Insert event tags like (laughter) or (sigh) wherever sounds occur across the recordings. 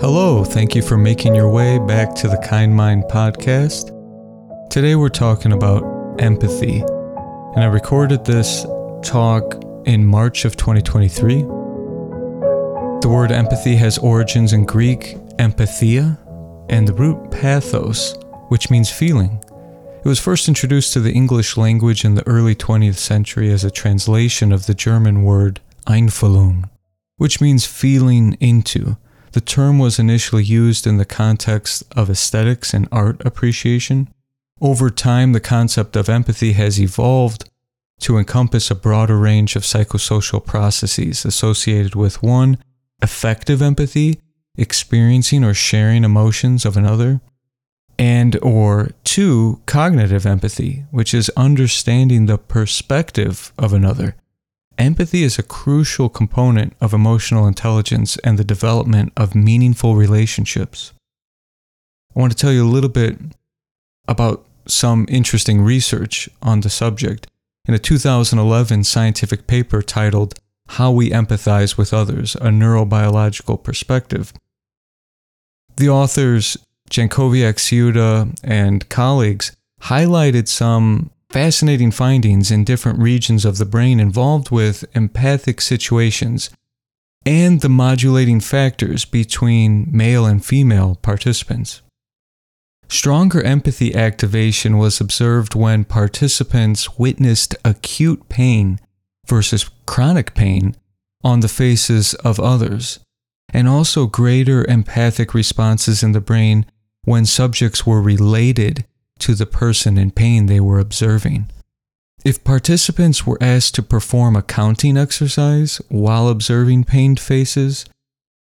Hello, thank you for making your way back to the Kind Mind podcast. Today we're talking about empathy, and I recorded this talk in March of 2023. The word empathy has origins in Greek empatheia and the root pathos, which means feeling. It was first introduced to the English language in the early 20th century as a translation of the German word Einfühlung, which means feeling into the term was initially used in the context of aesthetics and art appreciation. Over time, the concept of empathy has evolved to encompass a broader range of psychosocial processes associated with one, affective empathy, experiencing or sharing emotions of another, and or two, cognitive empathy, which is understanding the perspective of another. Empathy is a crucial component of emotional intelligence and the development of meaningful relationships. I want to tell you a little bit about some interesting research on the subject. In a 2011 scientific paper titled How We Empathize with Others A Neurobiological Perspective, the authors Jankowiak Siuda and colleagues highlighted some fascinating findings in different regions of the brain involved with empathic situations and the modulating factors between male and female participants. Stronger empathy activation was observed when participants witnessed acute pain versus chronic pain on the faces of others, and also greater empathic responses in the brain when subjects were related to the person in pain they were observing. If participants were asked to perform a counting exercise while observing pained faces,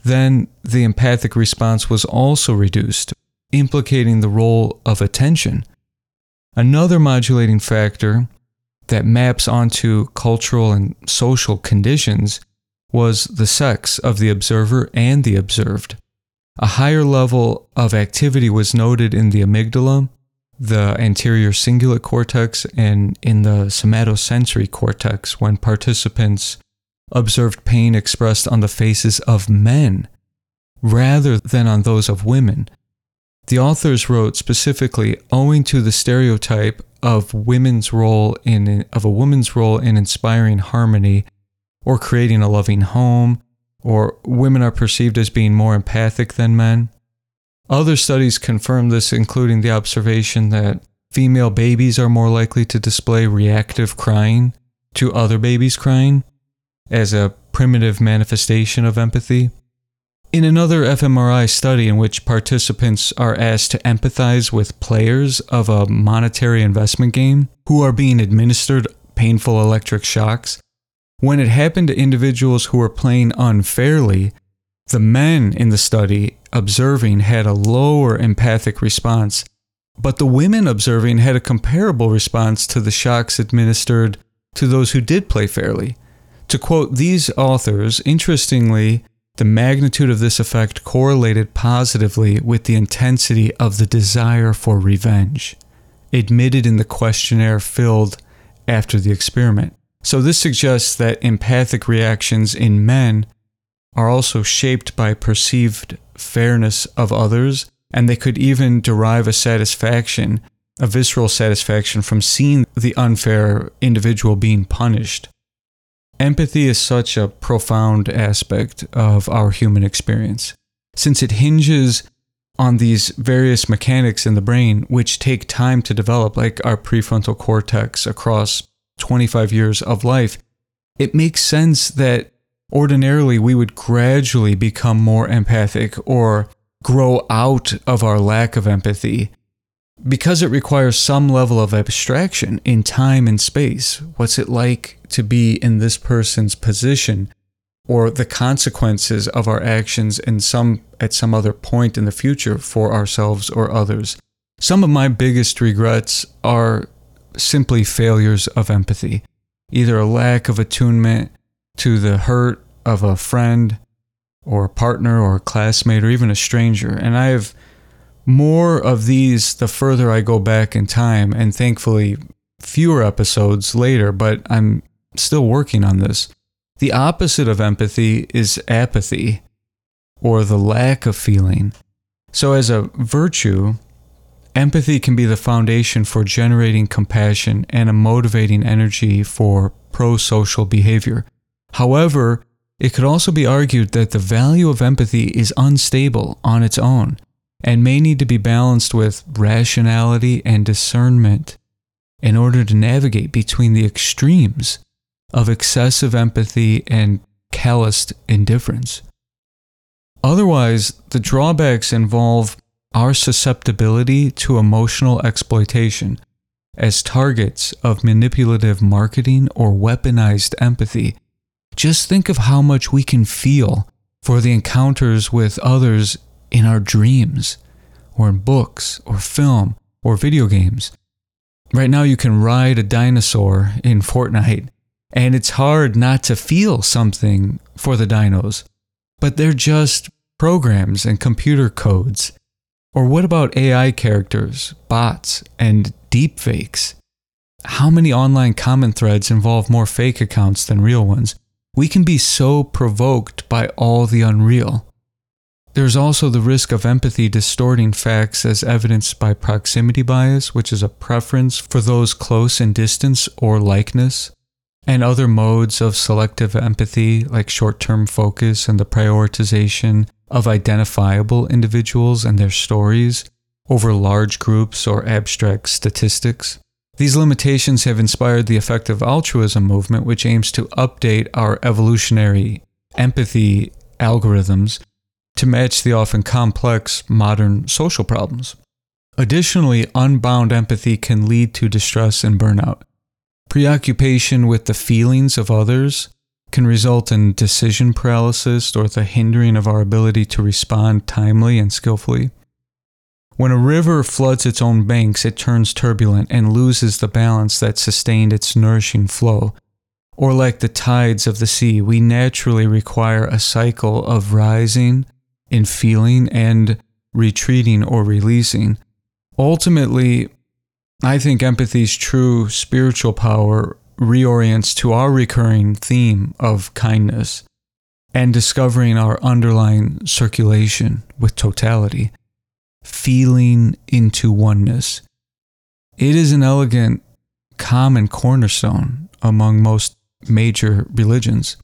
then the empathic response was also reduced, implicating the role of attention. Another modulating factor that maps onto cultural and social conditions was the sex of the observer and the observed. A higher level of activity was noted in the amygdala the anterior cingulate cortex and in the somatosensory cortex when participants observed pain expressed on the faces of men rather than on those of women. The authors wrote specifically owing to the stereotype of women's role in of a woman's role in inspiring harmony or creating a loving home or women are perceived as being more empathic than men. Other studies confirm this, including the observation that female babies are more likely to display reactive crying to other babies crying as a primitive manifestation of empathy. In another fMRI study in which participants are asked to empathize with players of a monetary investment game who are being administered painful electric shocks, when it happened to individuals who were playing unfairly, the men in the study observing had a lower empathic response, but the women observing had a comparable response to the shocks administered to those who did play fairly. To quote these authors, interestingly, the magnitude of this effect correlated positively with the intensity of the desire for revenge, admitted in the questionnaire filled after the experiment. So, this suggests that empathic reactions in men are also shaped by perceived fairness of others, and they could even derive a satisfaction, a visceral satisfaction from seeing the unfair individual being punished. Empathy is such a profound aspect of our human experience, since it hinges on these various mechanics in the brain which take time to develop, like our prefrontal cortex across 25 years of life. It makes sense that ordinarily we would gradually become more empathic or grow out of our lack of empathy because it requires some level of abstraction in time and space. What's it like to be in this person's position? Or the consequences of our actions in some at some other point in the future for ourselves or others. Some of my biggest regrets are simply failures of empathy, either a lack of attunement to the hurt of a friend or a partner or a classmate or even a stranger. And I have more of these the further I go back in time, and thankfully fewer episodes later, but I'm still working on this. The opposite of empathy is apathy, or the lack of feeling. So, as a virtue, empathy can be the foundation for generating compassion and a motivating energy for pro social behavior. However, it could also be argued that the value of empathy is unstable on its own and may need to be balanced with rationality and discernment in order to navigate between the extremes of excessive empathy and calloused indifference. Otherwise, the drawbacks involve our susceptibility to emotional exploitation as targets of manipulative marketing or weaponized empathy. Just think of how much we can feel for the encounters with others in our dreams, or in books, or film, or video games. Right now, you can ride a dinosaur in Fortnite, and it's hard not to feel something for the dinos, but they're just programs and computer codes. Or what about AI characters, bots, and deepfakes? How many online comment threads involve more fake accounts than real ones? We can be so provoked by all the unreal. There's also the risk of empathy distorting facts as evidenced by proximity bias, which is a preference for those close in distance or likeness, and other modes of selective empathy like short term focus and the prioritization of identifiable individuals and their stories over large groups or abstract statistics. These limitations have inspired the effective altruism movement, which aims to update our evolutionary empathy algorithms to match the often complex modern social problems. Additionally, unbound empathy can lead to distress and burnout. Preoccupation with the feelings of others can result in decision paralysis or the hindering of our ability to respond timely and skillfully. When a river floods its own banks, it turns turbulent and loses the balance that sustained its nourishing flow. Or, like the tides of the sea, we naturally require a cycle of rising in feeling and retreating or releasing. Ultimately, I think empathy's true spiritual power reorients to our recurring theme of kindness and discovering our underlying circulation with totality, feeling into oneness. It is an elegant, common cornerstone among most major religions.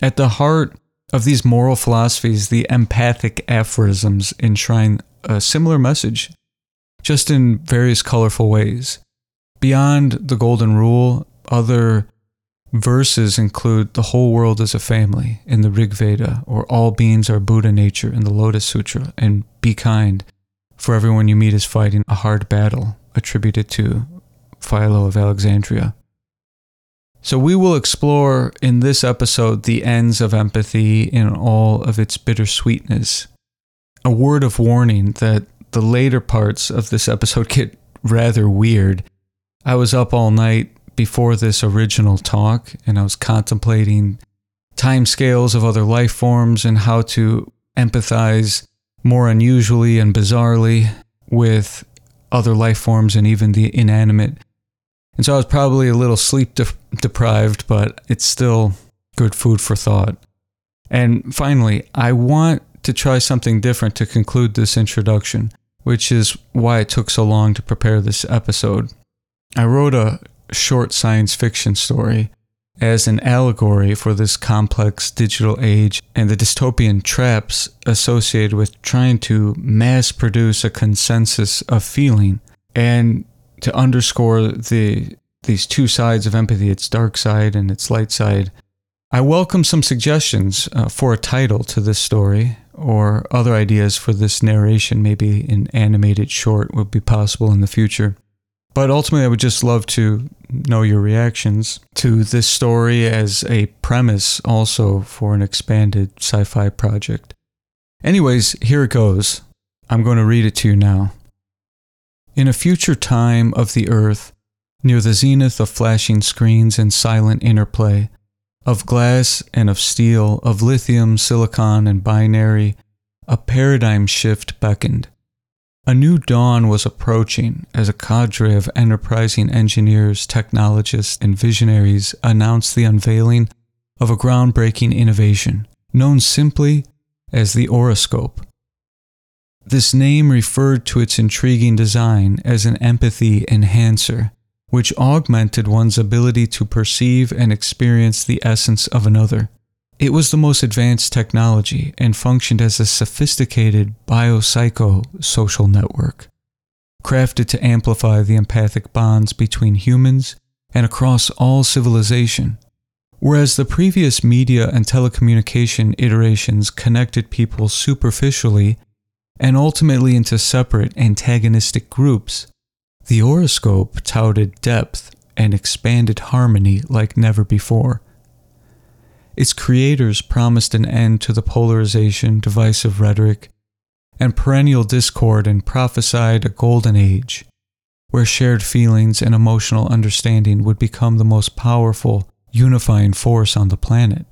At the heart of these moral philosophies, the empathic aphorisms enshrine a similar message, just in various colorful ways. Beyond the Golden Rule, other verses include the whole world is a family in the Rig Veda, or all beings are Buddha nature in the Lotus Sutra, and be kind, for everyone you meet is fighting a hard battle, attributed to Philo of Alexandria. So, we will explore in this episode the ends of empathy in all of its bittersweetness. A word of warning that the later parts of this episode (laughs) get rather weird. I was up all night before this original talk and I was contemplating time scales of other life forms and how to empathize more unusually and bizarrely with other life forms and even the inanimate and so I was probably a little sleep de- deprived, but it's still good food for thought. And finally, I want to try something different to conclude this introduction, which is why it took so long to prepare this episode. I wrote a short science fiction story as an allegory for this complex digital age and the dystopian traps associated with trying to mass produce a consensus of feeling and to underscore the these two sides of empathy, its dark side and its light side. I welcome some suggestions uh, for a title to this story or other ideas for this narration. Maybe an animated short would be possible in the future. But ultimately, I would just love to know your reactions to this story as a premise also for an expanded sci fi project. Anyways, here it goes. I'm going to read it to you now. In a future time of the earth, near the zenith of flashing screens and silent interplay, of glass and of steel, of lithium, silicon, and binary, a paradigm shift beckoned. A new dawn was approaching as a cadre of enterprising engineers, technologists, and visionaries announced the unveiling of a groundbreaking innovation known simply as the Auroscope. This name referred to its intriguing design as an empathy enhancer, which augmented one's ability to perceive and experience the essence of another. It was the most advanced technology and functioned as a sophisticated biopsycho social network, crafted to amplify the empathic bonds between humans and across all civilization. Whereas the previous media and telecommunication iterations connected people superficially and ultimately into separate antagonistic groups, the Auroscope touted depth and expanded harmony like never before. Its creators promised an end to the polarization, divisive rhetoric, and perennial discord and prophesied a golden age where shared feelings and emotional understanding would become the most powerful, unifying force on the planet.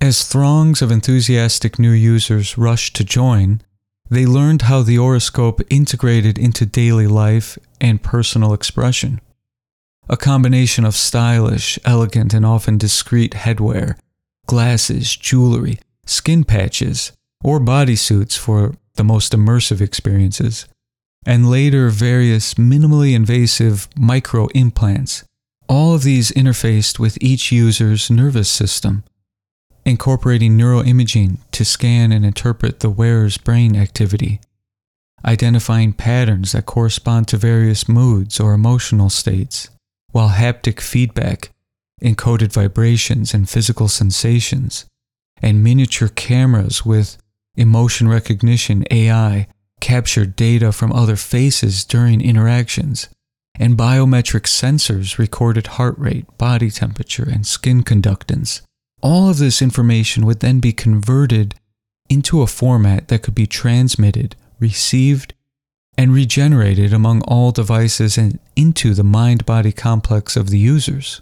As throngs of enthusiastic new users rushed to join, they learned how the Auroscope integrated into daily life and personal expression. A combination of stylish, elegant, and often discreet headwear, glasses, jewelry, skin patches, or bodysuits for the most immersive experiences, and later various minimally invasive micro implants. All of these interfaced with each user's nervous system incorporating neuroimaging to scan and interpret the wearer's brain activity, identifying patterns that correspond to various moods or emotional states, while haptic feedback, encoded vibrations and physical sensations, and miniature cameras with emotion recognition AI captured data from other faces during interactions, and biometric sensors recorded heart rate, body temperature, and skin conductance all of this information would then be converted into a format that could be transmitted, received, and regenerated among all devices and into the mind body complex of the users.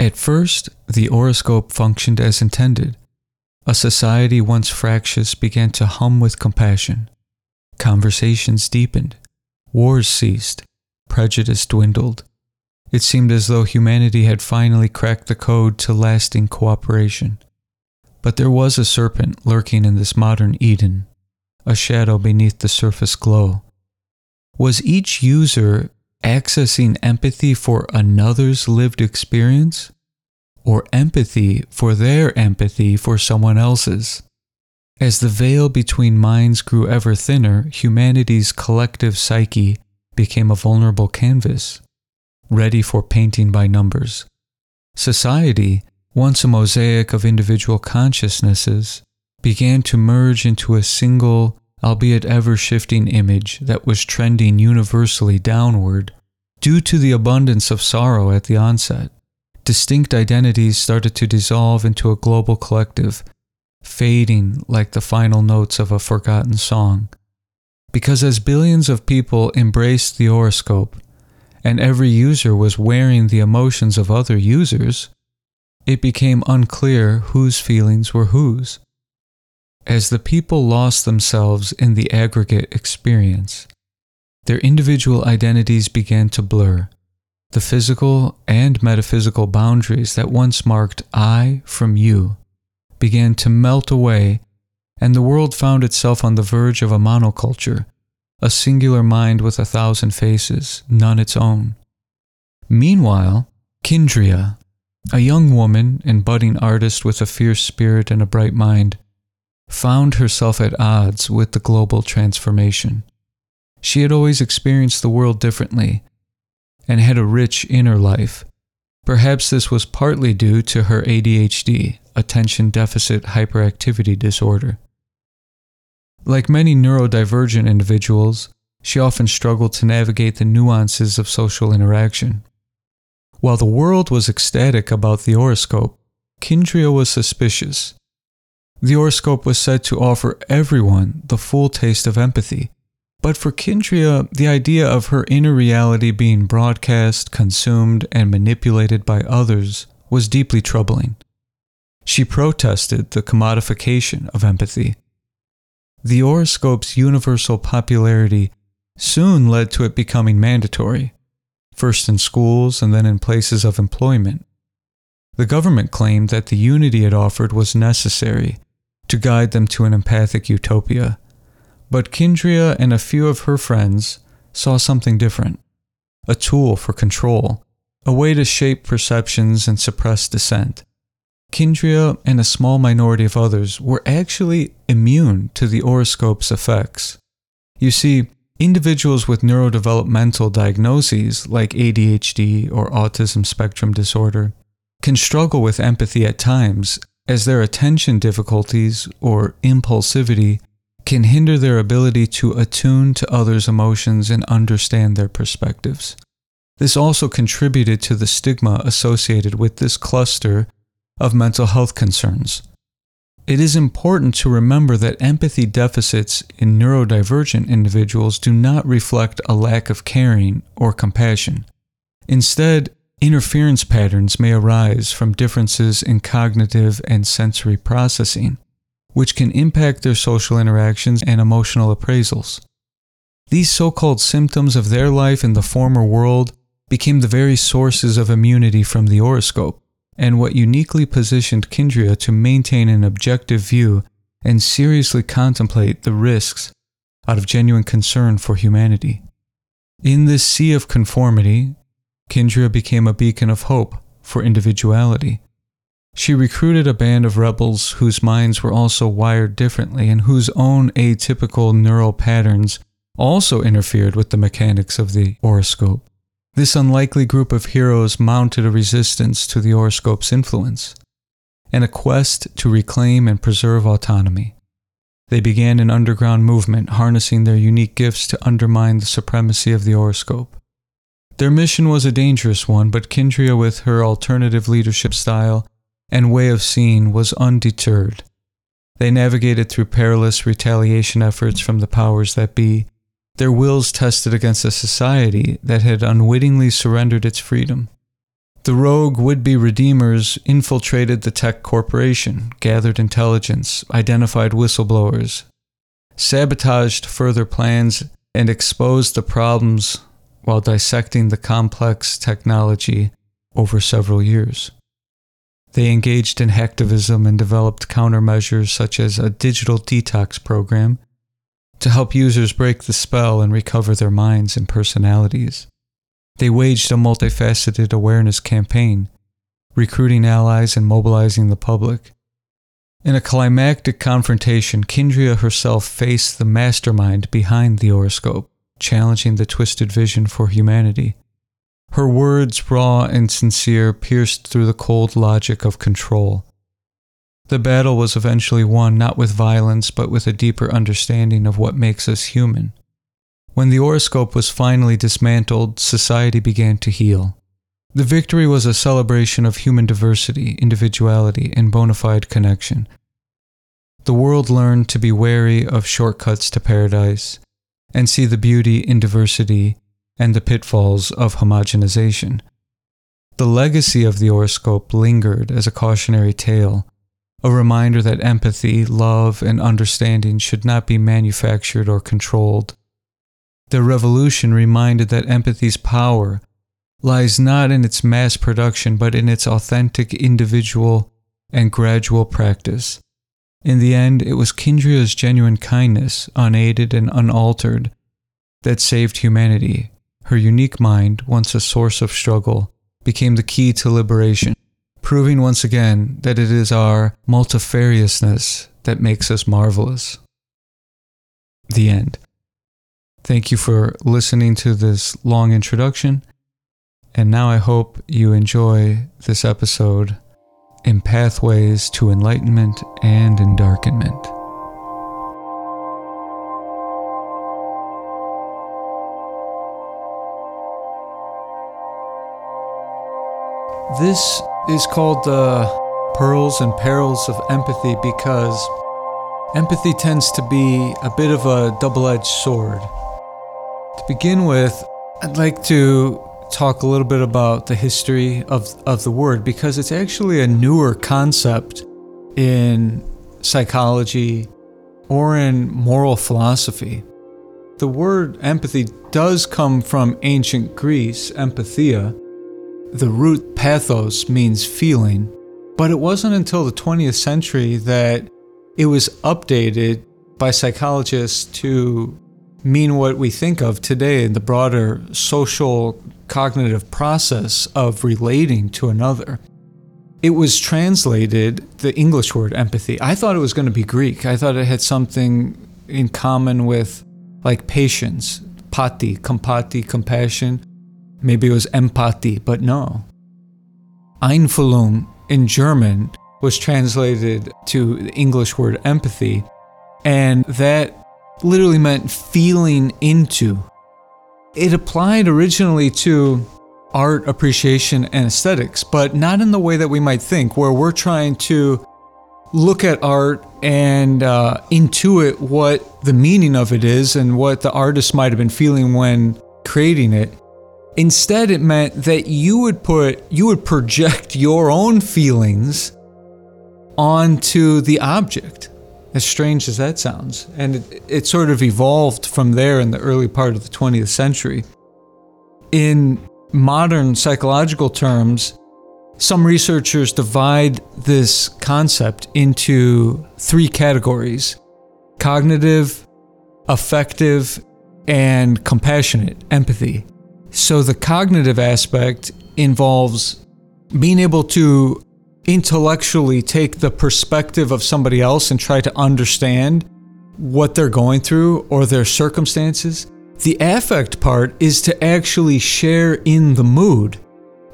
At first, the Auroscope functioned as intended. A society once fractious began to hum with compassion. Conversations deepened. Wars ceased. Prejudice dwindled. It seemed as though humanity had finally cracked the code to lasting cooperation. But there was a serpent lurking in this modern Eden, a shadow beneath the surface glow. Was each user accessing empathy for another's lived experience? Or empathy for their empathy for someone else's? As the veil between minds grew ever thinner, humanity's collective psyche became a vulnerable canvas ready for painting by numbers. Society, once a mosaic of individual consciousnesses, began to merge into a single, albeit ever shifting image that was trending universally downward due to the abundance of sorrow at the onset. Distinct identities started to dissolve into a global collective, fading like the final notes of a forgotten song. Because as billions of people embraced the Auroscope, and every user was wearing the emotions of other users, it became unclear whose feelings were whose. As the people lost themselves in the aggregate experience, their individual identities began to blur. The physical and metaphysical boundaries that once marked I from you began to melt away, and the world found itself on the verge of a monoculture a singular mind with a thousand faces, none its own. Meanwhile, Kindria, a young woman and budding artist with a fierce spirit and a bright mind, found herself at odds with the global transformation. She had always experienced the world differently and had a rich inner life. Perhaps this was partly due to her ADHD, attention deficit hyperactivity disorder. Like many neurodivergent individuals, she often struggled to navigate the nuances of social interaction. While the world was ecstatic about the Auroscope, Kindria was suspicious. The Auroscope was said to offer everyone the full taste of empathy, but for Kindria, the idea of her inner reality being broadcast, consumed, and manipulated by others was deeply troubling. She protested the commodification of empathy the Auroscope's universal popularity soon led to it becoming mandatory, first in schools and then in places of employment. The government claimed that the unity it offered was necessary to guide them to an empathic utopia. But Kindria and a few of her friends saw something different a tool for control, a way to shape perceptions and suppress dissent. Kindria and a small minority of others were actually immune to the Auroscope's effects. You see, individuals with neurodevelopmental diagnoses like ADHD or autism spectrum disorder can struggle with empathy at times as their attention difficulties or impulsivity can hinder their ability to attune to others' emotions and understand their perspectives. This also contributed to the stigma associated with this cluster of mental health concerns. It is important to remember that empathy deficits in neurodivergent individuals do not reflect a lack of caring or compassion. Instead, interference patterns may arise from differences in cognitive and sensory processing, which can impact their social interactions and emotional appraisals. These so called symptoms of their life in the former world became the very sources of immunity from the Auroscope, and what uniquely positioned Kindria to maintain an objective view and seriously contemplate the risks out of genuine concern for humanity. In this sea of conformity, Kindria became a beacon of hope for individuality she recruited a band of rebels whose minds were also wired differently and whose own atypical neural patterns also interfered with the mechanics of the Auroscope. This unlikely group of heroes mounted a resistance to the Auroscope's influence and a quest to reclaim and preserve autonomy. They began an underground movement harnessing their unique gifts to undermine the supremacy of the Auroscope. Their mission was a dangerous one, but Kindria, with her alternative leadership style and way of seeing was undeterred. They navigated through perilous retaliation efforts from the powers that be, their wills tested against a society that had unwittingly surrendered its freedom. The rogue would be redeemers infiltrated the tech corporation, gathered intelligence, identified whistleblowers, sabotaged further plans, and exposed the problems while dissecting the complex technology over several years. They engaged in hacktivism and developed countermeasures such as a digital detox program to help users break the spell and recover their minds and personalities. They waged a multifaceted awareness campaign, recruiting allies and mobilizing the public. In a climactic confrontation, Kindria herself faced the mastermind behind the Auroscope, challenging the twisted vision for humanity. Her words, raw and sincere, pierced through the cold logic of control. The battle was eventually won not with violence, but with a deeper understanding of what makes us human. When the Auroscope was finally dismantled, society began to heal. The victory was a celebration of human diversity, individuality, and bona fide connection. The world learned to be wary of shortcuts to paradise and see the beauty in diversity and the pitfalls of homogenization. The legacy of the Auroscope lingered as a cautionary tale, a reminder that empathy, love, and understanding should not be manufactured or controlled. The revolution reminded that empathy's power lies not in its mass production but in its authentic individual and gradual practice. In the end, it was Kindria's genuine kindness, unaided and unaltered, that saved humanity her unique mind, once a source of struggle, became the key to liberation, proving once again that it is our multifariousness that makes us marvelous. The end. Thank you for listening to this long introduction. And now I hope you enjoy this episode Empathways to Enlightenment and Endarkenment. This is called the Pearls and Perils of Empathy because empathy tends to be a bit of a double edged sword. To begin with, I'd like to talk a little bit about the history of, of the word because it's actually a newer concept in psychology or in moral philosophy. The word empathy does come from ancient Greece, empatheia, the root pathos means feeling, but it wasn't until the 20th century that it was updated by psychologists to mean what we think of today in the broader social cognitive process of relating to another. It was translated, the English word empathy. I thought it was going to be Greek. I thought it had something in common with like patience, pati, compati, compassion. Maybe it was empathy, but no. Einfühlung in German was translated to the English word empathy, and that literally meant feeling into. It applied originally to art appreciation and aesthetics, but not in the way that we might think, where we're trying to look at art and uh, intuit what the meaning of it is and what the artist might have been feeling when creating it. Instead, it meant that you would put, you would project your own feelings onto the object. As strange as that sounds. And it, it sort of evolved from there in the early part of the 20th century. In modern psychological terms, some researchers divide this concept into three categories cognitive, affective, and compassionate empathy. So the cognitive aspect involves being able to intellectually take the perspective of somebody else and try to understand what they're going through or their circumstances. The affect part is to actually share in the mood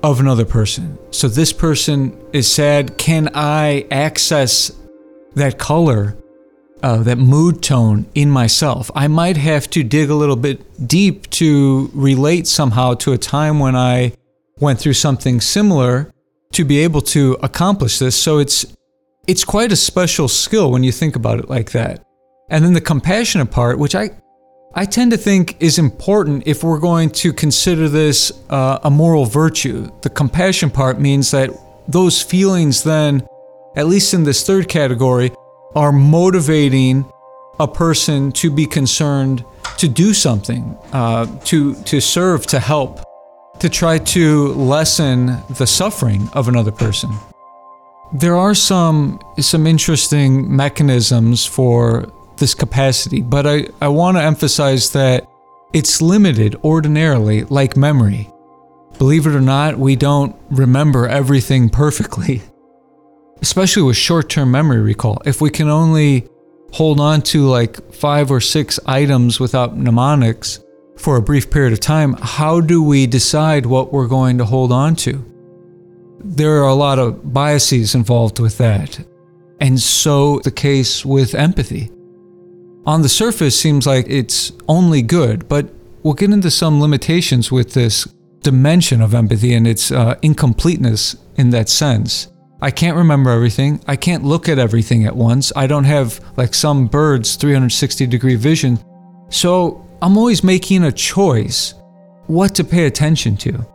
of another person. So this person is sad. Can I access that color, uh, that mood tone in myself? I might have to dig a little bit deep to relate somehow to a time when I went through something similar to be able to accomplish this. So it's it's quite a special skill when you think about it like that. And then the compassionate part, which I I tend to think is important if we're going to consider this uh, a moral virtue. The compassion part means that those feelings then, at least in this third category, are motivating a person to be concerned to do something, uh, to to serve, to help to try to lessen the suffering of another person. There are some some interesting mechanisms for this capacity, but I, I want to emphasize that it's limited ordinarily, like memory. Believe it or not, we don't remember everything perfectly, (laughs) especially with short term memory recall. If we can only hold on to like five or six items without mnemonics, for a brief period of time, how do we decide what we're going to hold on to? There are a lot of biases involved with that. And so the case with empathy. On the surface seems like it's only good, but we'll get into some limitations with this dimension of empathy and its uh, incompleteness in that sense. I can't remember everything. I can't look at everything at once. I don't have, like some birds, 360 degree vision. So I'm always making a choice what to pay attention to.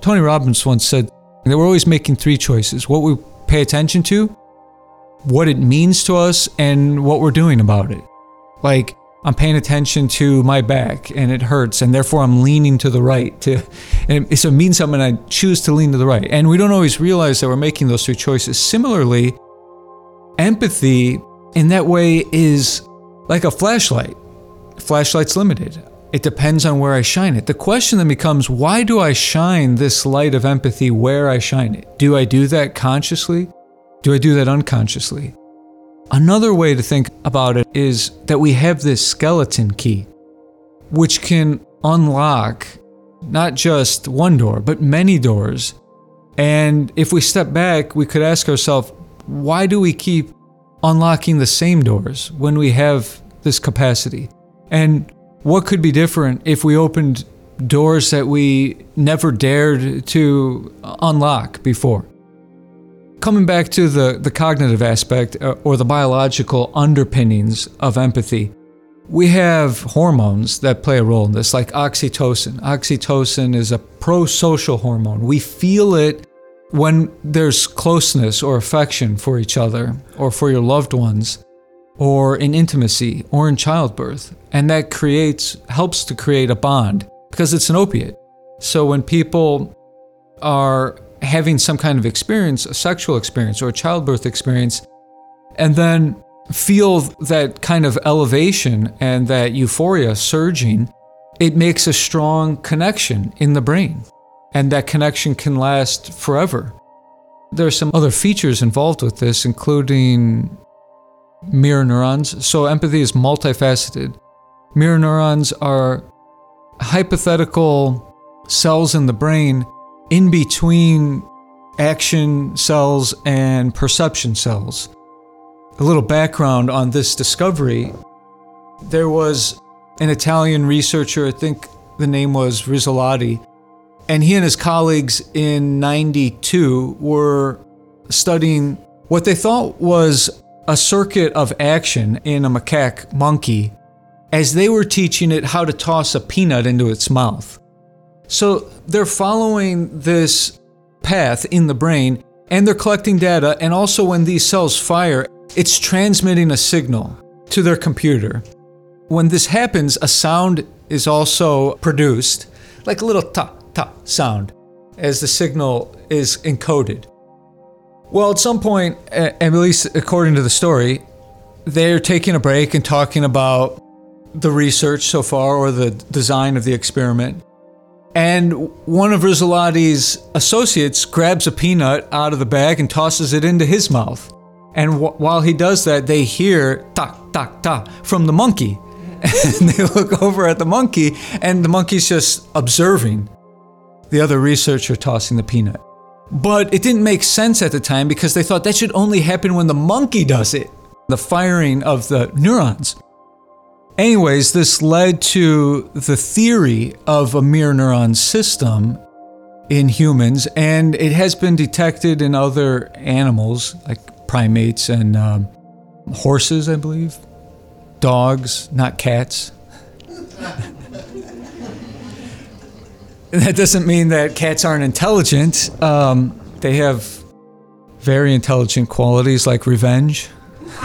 Tony Robbins once said that we're always making three choices what we pay attention to, what it means to us, and what we're doing about it. Like, I'm paying attention to my back and it hurts, and therefore I'm leaning to the right. To, and so it means something, I choose to lean to the right. And we don't always realize that we're making those three choices. Similarly, empathy in that way is like a flashlight flashlight's limited. It depends on where I shine it. The question then becomes why do I shine this light of empathy where I shine it? Do I do that consciously? Do I do that unconsciously? Another way to think about it is that we have this skeleton key, which can unlock not just one door, but many doors. And if we step back, we could ask ourselves, why do we keep unlocking the same doors when we have this capacity? And what could be different if we opened doors that we never dared to unlock before? Coming back to the, the cognitive aspect uh, or the biological underpinnings of empathy, we have hormones that play a role in this, like oxytocin. Oxytocin is a pro social hormone. We feel it when there's closeness or affection for each other or for your loved ones or in intimacy or in childbirth. And that creates, helps to create a bond because it's an opiate. So when people are having some kind of experience, a sexual experience or a childbirth experience, and then feel that kind of elevation and that euphoria surging, it makes a strong connection in the brain. And that connection can last forever. There are some other features involved with this, including mirror neurons. So, empathy is multifaceted. Mirror neurons are hypothetical cells in the brain in between action cells and perception cells. A little background on this discovery there was an Italian researcher, I think the name was Rizzolatti, and he and his colleagues in 92 were studying what they thought was a circuit of action in a macaque monkey as they were teaching it how to toss a peanut into its mouth. So they're following this path in the brain and they're collecting data. And also, when these cells fire, it's transmitting a signal to their computer. When this happens, a sound is also produced, like a little ta ta sound, as the signal is encoded. Well, at some point, at least according to the story, they're taking a break and talking about the research so far or the design of the experiment. And one of Rizzolatti's associates grabs a peanut out of the bag and tosses it into his mouth. And while he does that, they hear ta ta ta from the monkey. (laughs) And they look over at the monkey, and the monkey's just observing the other researcher tossing the peanut. But it didn't make sense at the time because they thought that should only happen when the monkey does it the firing of the neurons. Anyways, this led to the theory of a mirror neuron system in humans, and it has been detected in other animals like primates and um, horses, I believe, dogs, not cats. (laughs) that doesn't mean that cats aren't intelligent. Um, they have very intelligent qualities like revenge. (laughs)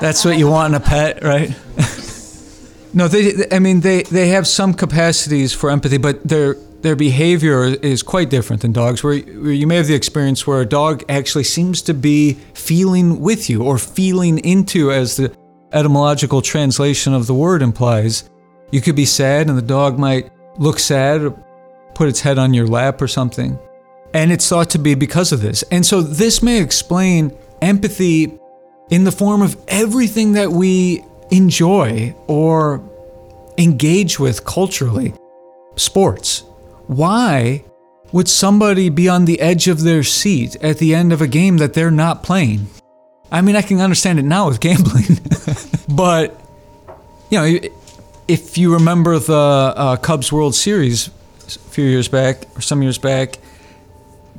That's what you want in a pet, right? (laughs) no, they. I mean, they they have some capacities for empathy, but their their behavior is quite different than dogs. Where, where you may have the experience where a dog actually seems to be feeling with you or feeling into, as the etymological translation of the word implies. You could be sad, and the dog might look sad or put its head on your lap or something. And it's thought to be because of this. And so this may explain empathy in the form of everything that we enjoy or engage with culturally. Sports. Why would somebody be on the edge of their seat at the end of a game that they're not playing? I mean, I can understand it now with gambling, (laughs) but you know, if you remember the uh, Cubs World Series a few years back or some years back,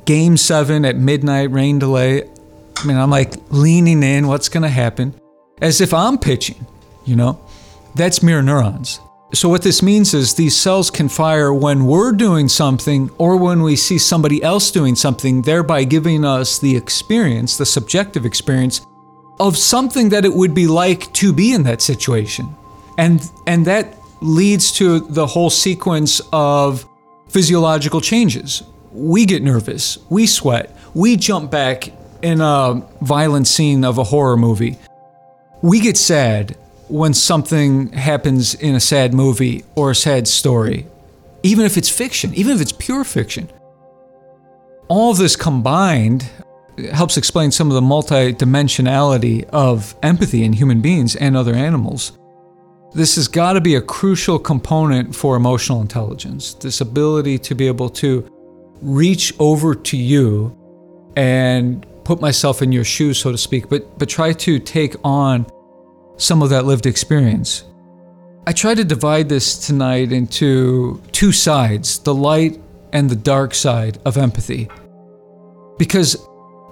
Game Seven at midnight, rain delay. I mean, I'm like leaning in. What's going to happen? As if I'm pitching. You know, that's mirror neurons. So what this means is these cells can fire when we're doing something or when we see somebody else doing something, thereby giving us the experience, the subjective experience of something that it would be like to be in that situation and and that leads to the whole sequence of physiological changes. We get nervous, we sweat, we jump back in a violent scene of a horror movie. We get sad when something happens in a sad movie or a sad story, even if it's fiction, even if it's pure fiction. All this combined helps explain some of the multidimensionality of empathy in human beings and other animals. This has got to be a crucial component for emotional intelligence. This ability to be able to reach over to you and put myself in your shoes, so to speak, but, but try to take on some of that lived experience. I try to divide this tonight into two sides the light and the dark side of empathy. Because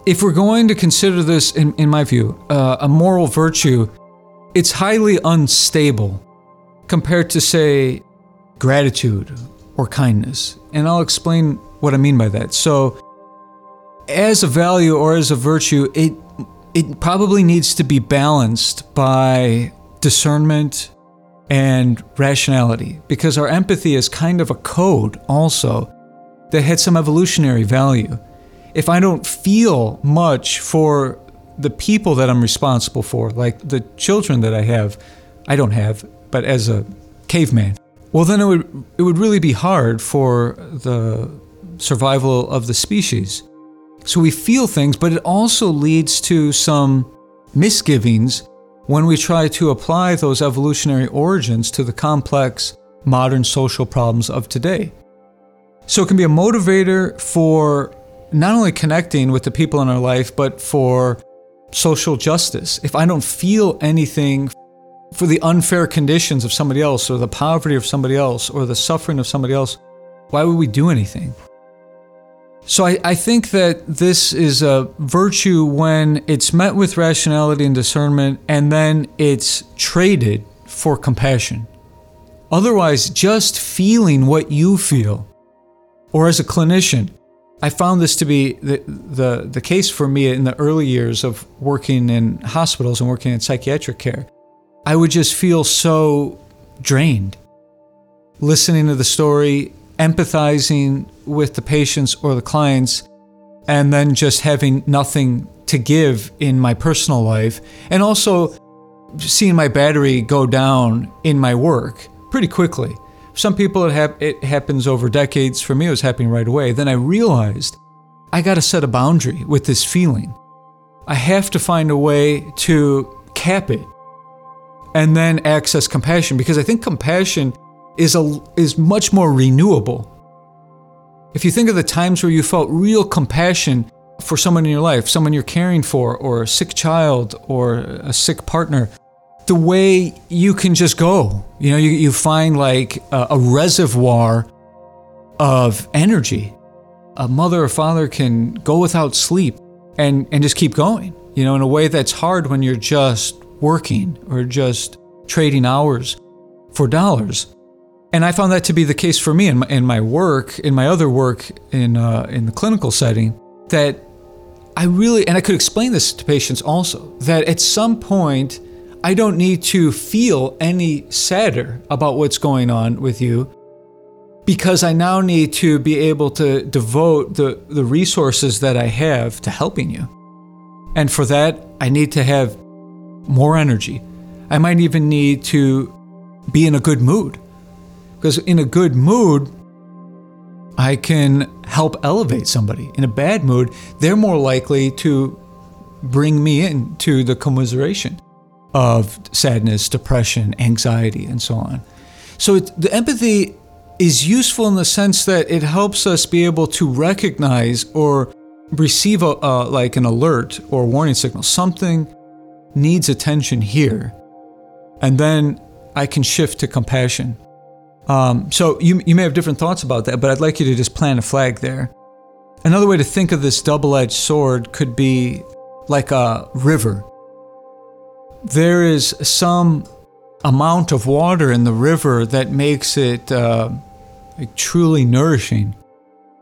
if we're going to consider this, in, in my view, uh, a moral virtue, it's highly unstable compared to, say, gratitude or kindness. And I'll explain what I mean by that. So, as a value or as a virtue, it it probably needs to be balanced by discernment and rationality because our empathy is kind of a code also that had some evolutionary value. If I don't feel much for the people that I'm responsible for, like the children that I have, I don't have, but as a caveman, well, then it would it would really be hard for the survival of the species. So we feel things, but it also leads to some misgivings when we try to apply those evolutionary origins to the complex modern social problems of today. So it can be a motivator for not only connecting with the people in our life, but for social justice. If I don't feel anything for the unfair conditions of somebody else, or the poverty of somebody else, or the suffering of somebody else, why would we do anything? So I, I think that this is a virtue when it's met with rationality and discernment, and then it's traded for compassion. Otherwise, just feeling what you feel, or as a clinician, I found this to be the, the, the case for me in the early years of working in hospitals and working in psychiatric care. I would just feel so drained listening to the story, empathizing with the patients or the clients, and then just having nothing to give in my personal life, and also seeing my battery go down in my work pretty quickly. Some people it, it happens over decades. For me, it was happening right away. Then I realized I got to set a boundary with this feeling. I have to find a way to cap it and then access compassion because I think compassion is a is much more renewable. If you think of the times where you felt real compassion for someone in your life, someone you're caring for, or a sick child, or a sick partner, the way you can just go. You know, you, you find like a, a reservoir of energy. A mother or father can go without sleep and, and just keep going, you know, in a way that's hard when you're just working or just trading hours for dollars. And I found that to be the case for me in my, in my work, in my other work in, uh, in the clinical setting, that I really, and I could explain this to patients also, that at some point, I don't need to feel any sadder about what's going on with you because I now need to be able to devote the, the resources that I have to helping you. And for that, I need to have more energy. I might even need to be in a good mood. Because in a good mood, I can help elevate somebody. In a bad mood, they're more likely to bring me into the commiseration of sadness, depression, anxiety, and so on. So it, the empathy is useful in the sense that it helps us be able to recognize or receive a, like an alert or warning signal. Something needs attention here, and then I can shift to compassion. Um, so you you may have different thoughts about that, but I'd like you to just plant a flag there. Another way to think of this double-edged sword could be like a river there is some amount of water in the river that makes it uh, truly nourishing.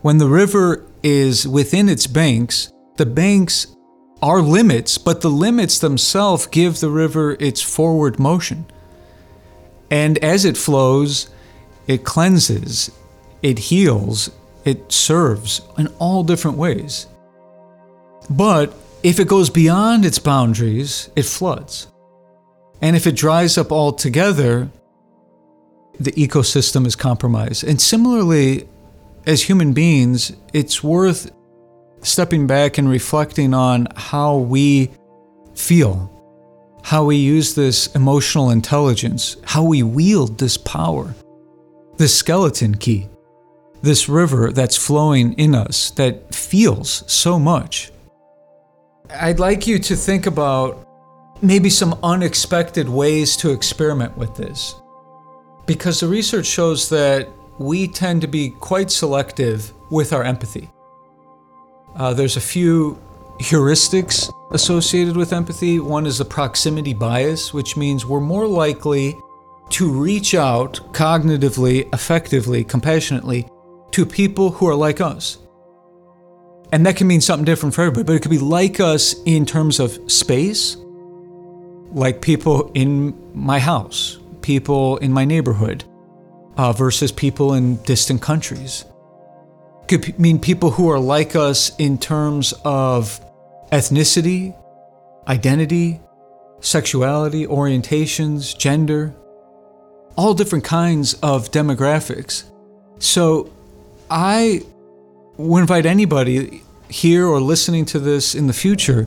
When the river is within its banks, the banks are limits, but the limits themselves give the river its forward motion. And as it flows, it cleanses, it heals, it serves in all different ways. But if it goes beyond its boundaries, it floods. And if it dries up altogether, the ecosystem is compromised. And similarly, as human beings, it's worth stepping back and reflecting on how we feel, how we use this emotional intelligence, how we wield this power, this skeleton key, this river that's flowing in us that feels so much. I'd like you to think about maybe some unexpected ways to experiment with this. Because the research shows that we tend to be quite selective with our empathy. Uh, there's a few heuristics associated with empathy. One is the proximity bias, which means we're more likely to reach out cognitively, affectively, compassionately to people who are like us. And that can mean something different for everybody, but it could be like us in terms of space, like people in my house, people in my neighborhood, uh, versus people in distant countries. Could mean people who are like us in terms of ethnicity, identity, sexuality, orientations, gender, all different kinds of demographics. So I would invite anybody here or listening to this in the future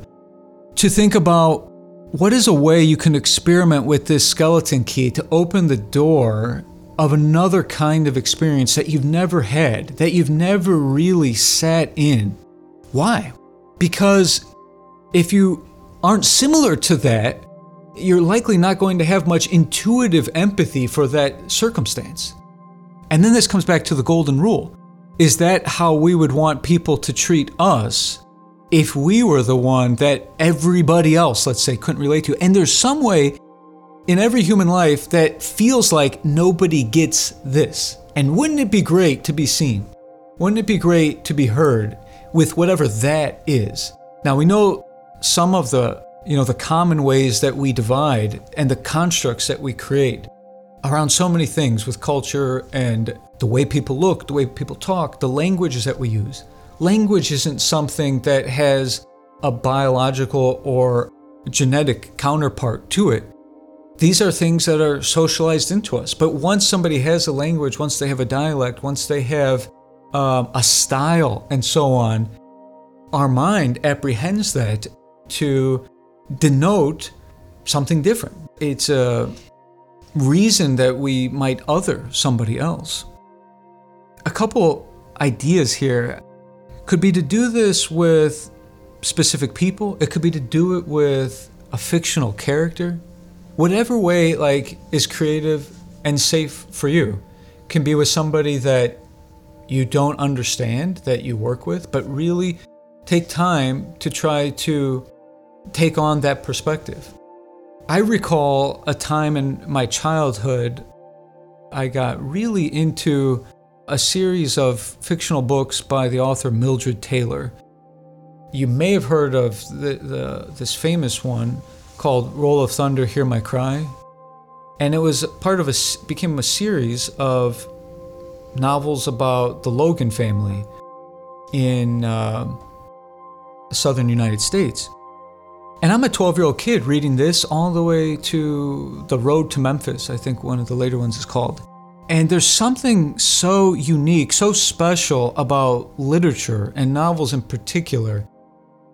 to think about what is a way you can experiment with this skeleton key to open the door of another kind of experience that you've never had, that you've never really sat in. Why? Because if you aren't similar to that, you're likely not going to have much intuitive empathy for that circumstance. And then this comes back to the golden rule. Is that how we would want people to treat us if we were the one that everybody else, let's say, couldn't relate to? And there's some way in every human life that feels like nobody gets this. And wouldn't it be great to be seen? Wouldn't it be great to be heard with whatever that is? Now we know some of the you know the common ways that we divide and the constructs that we create around so many things with culture and the way people look, the way people talk, the languages that we use. Language isn't something that has a biological or genetic counterpart to it. These are things that are socialized into us. But once somebody has a language, once they have a dialect, once they have um, a style, and so on, our mind apprehends that to denote something different. It's a reason that we might other somebody else. A couple ideas here could be to do this with specific people, it could be to do it with a fictional character. Whatever way like is creative and safe for you can be with somebody that you don't understand that you work with, but really take time to try to take on that perspective. I recall a time in my childhood, I got really into a series of fictional books by the author Mildred Taylor. You may have heard of the, the, this famous one called Roll of Thunder, Hear My Cry. And it was part of a, became a series of novels about the Logan family in uh, southern United States. And I'm a 12 year old kid reading this all the way to The Road to Memphis, I think one of the later ones is called. And there's something so unique, so special about literature and novels in particular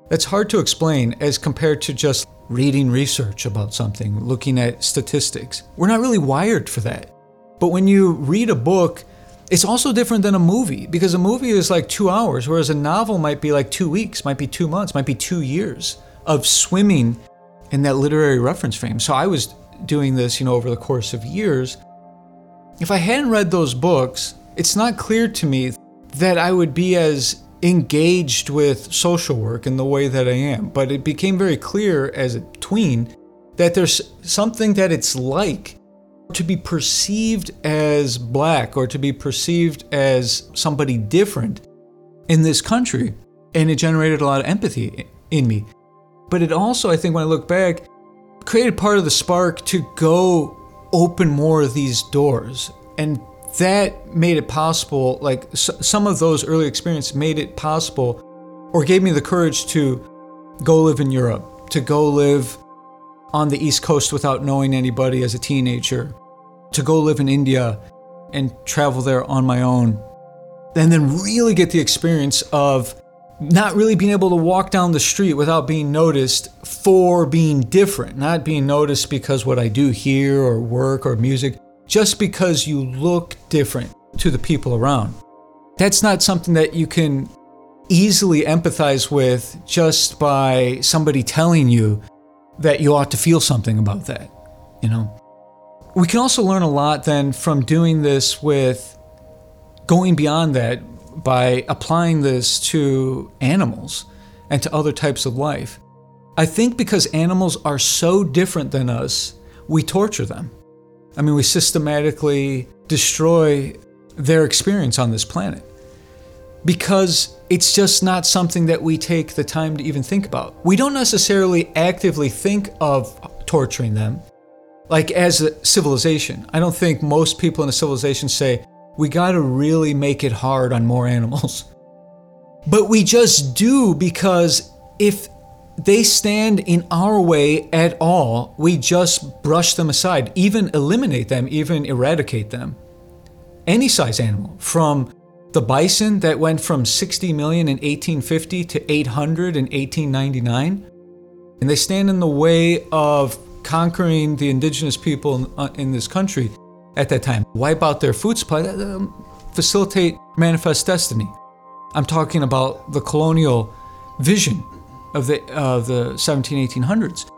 that's hard to explain as compared to just reading research about something, looking at statistics. We're not really wired for that. But when you read a book, it's also different than a movie because a movie is like two hours, whereas a novel might be like two weeks, might be two months, might be two years of swimming in that literary reference frame. So I was doing this, you know, over the course of years. If I hadn't read those books, it's not clear to me that I would be as engaged with social work in the way that I am. But it became very clear as a tween that there's something that it's like to be perceived as black or to be perceived as somebody different in this country. And it generated a lot of empathy in me. But it also, I think, when I look back, created part of the spark to go open more of these doors. And that made it possible, like some of those early experiences made it possible or gave me the courage to go live in Europe, to go live on the East Coast without knowing anybody as a teenager, to go live in India and travel there on my own. And then really get the experience of not really being able to walk down the street without being noticed for being different, not being noticed because what I do here or work or music, just because you look different to the people around. That's not something that you can easily empathize with just by somebody telling you that you ought to feel something about that, you know. We can also learn a lot then from doing this with going beyond that by applying this to animals and to other types of life. I think because animals are so different than us, we torture them. I mean, we systematically destroy their experience on this planet because it's just not something that we take the time to even think about. We don't necessarily actively think of torturing them, like as a civilization. I don't think most people in a civilization say, we got to really make it hard on more animals. (laughs) But we just do because if they stand in our way at all, we just brush them aside, even eliminate them, even eradicate them. Any size animal, from the bison that went from 60 million in 1850 to 800 in 1899, and they stand in the way of conquering the indigenous people in, uh, in this country at that time, wipe out their food supply, um, facilitate manifest destiny. I'm talking about the colonial vision of the uh, the 17 1800s.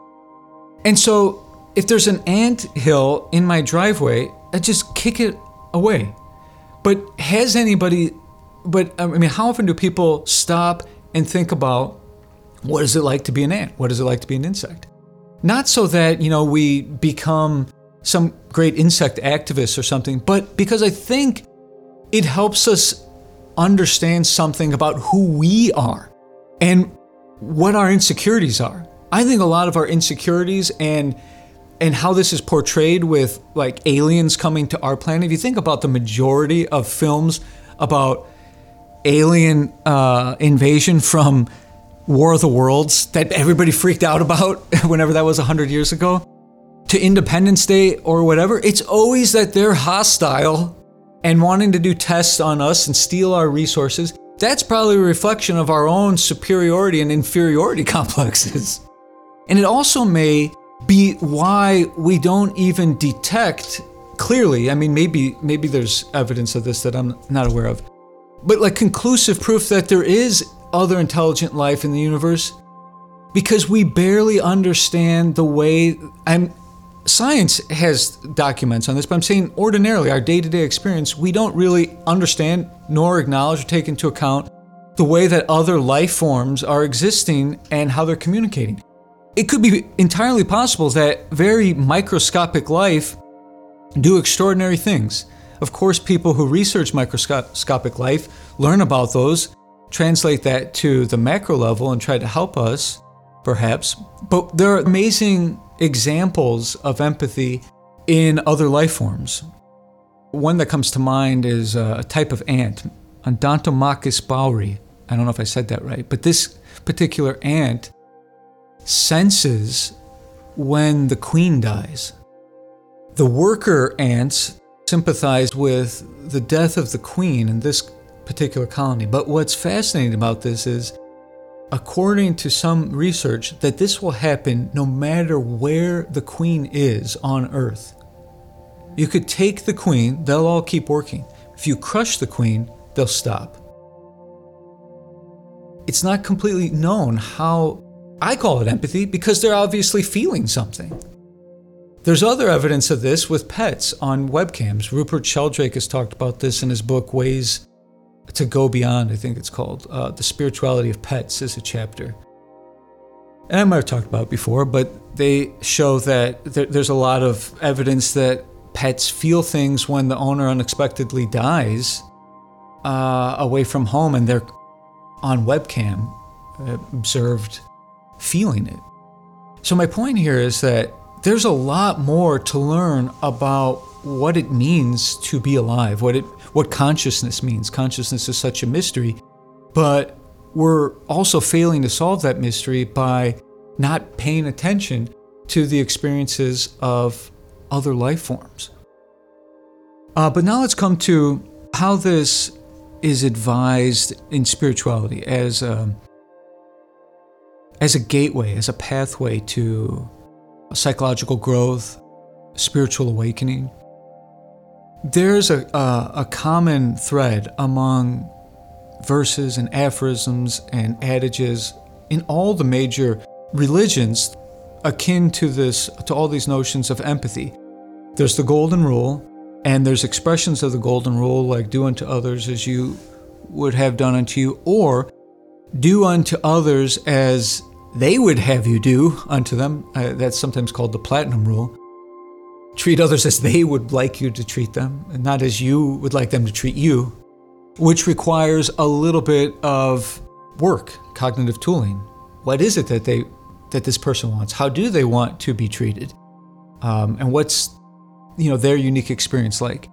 And so if there's an ant hill in my driveway, I just kick it away. But has anybody but I mean how often do people stop and think about what is it like to be an ant? What is it like to be an insect? Not so that, you know, we become some great insect activists or something, but because I think it helps us understand something about who we are and what our insecurities are. I think a lot of our insecurities and and how this is portrayed with like aliens coming to our planet. If you think about the majority of films about alien uh, invasion from War of the Worlds that everybody freaked out about (laughs) whenever that was 100 years ago, to Independence Day or whatever, it's always that they're hostile and wanting to do tests on us and steal our resources that's probably a reflection of our own superiority and inferiority (laughs) complexes. And it also may be why we don't even detect clearly. I mean, maybe maybe there's evidence of this that I'm not aware of. But like conclusive proof that there is other intelligent life in the universe because we barely understand the way I'm science has documents on this, but I'm saying ordinarily, our day to day experience, we don't really understand nor acknowledge or take into account the way that other life forms are existing and how they're communicating. It could be entirely possible that very microscopic life do extraordinary things. Of course, people who research microscopic life learn about those, translate that to the macro level, and try to help us, perhaps. But there are amazing examples of empathy in other life forms. One that comes to mind is uh, a type of ant, Odontomachus baueri. I don't know if I said that right, but this particular ant senses when the queen dies. The worker ants sympathize with the death of the queen in this particular colony. But what's fascinating about this is according to some research, that this will happen no matter where the queen is on Earth. You could take the queen, they'll all keep working. If you crush the queen, they'll stop. It's not completely known how I call it empathy because they're obviously feeling something. There's other evidence of this with pets on webcams. Rupert Sheldrake has talked about this in his book Ways to go beyond, I think it's called. Uh, the spirituality of pets is a chapter. And I might have talked about before, but they show that there, there's a lot of evidence that pets feel things when the owner unexpectedly dies uh, away from home and they're on webcam observed feeling it. So, my point here is that there's a lot more to learn about what it means to be alive, what it what consciousness means. Consciousness is such a mystery, but we're also failing to solve that mystery by not paying attention to the experiences of other life forms. Uh, but now let's come to how this is advised in spirituality as a, as a gateway, as a pathway to psychological growth, spiritual awakening. There's a, a, a common thread among verses and aphorisms and adages in all the major religions akin to this to all these notions of empathy. There's the golden rule, and there's expressions of the golden rule like do unto others as you would have done unto you, or do unto others as they would have you do unto them. Uh, that's sometimes called the platinum rule. Treat others as they would like you to treat them, and not as you would like them to treat you, which requires a little bit of work, cognitive tooling. What is it that they that this person wants? How do they want to be treated? Um, and what's you know their unique experience like?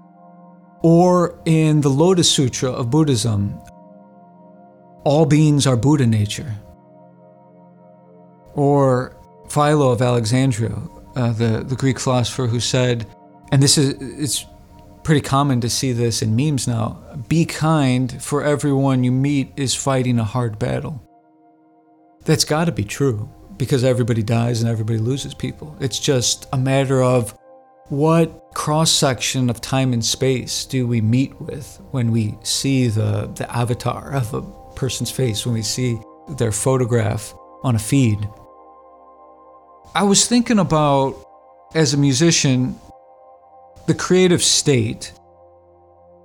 Or in the Lotus Sutra of Buddhism, all beings are Buddha nature. Or Philo of Alexandria, uh, the, the Greek philosopher who said, and this is it's pretty common to see this in memes now be kind, for everyone you meet is fighting a hard battle. That's got to be true because everybody dies and everybody loses people. It's just a matter of what cross section of time and space do we meet with when we see the, the avatar of a person's face, when we see their photograph on a feed. I was thinking about, as a musician, the creative state.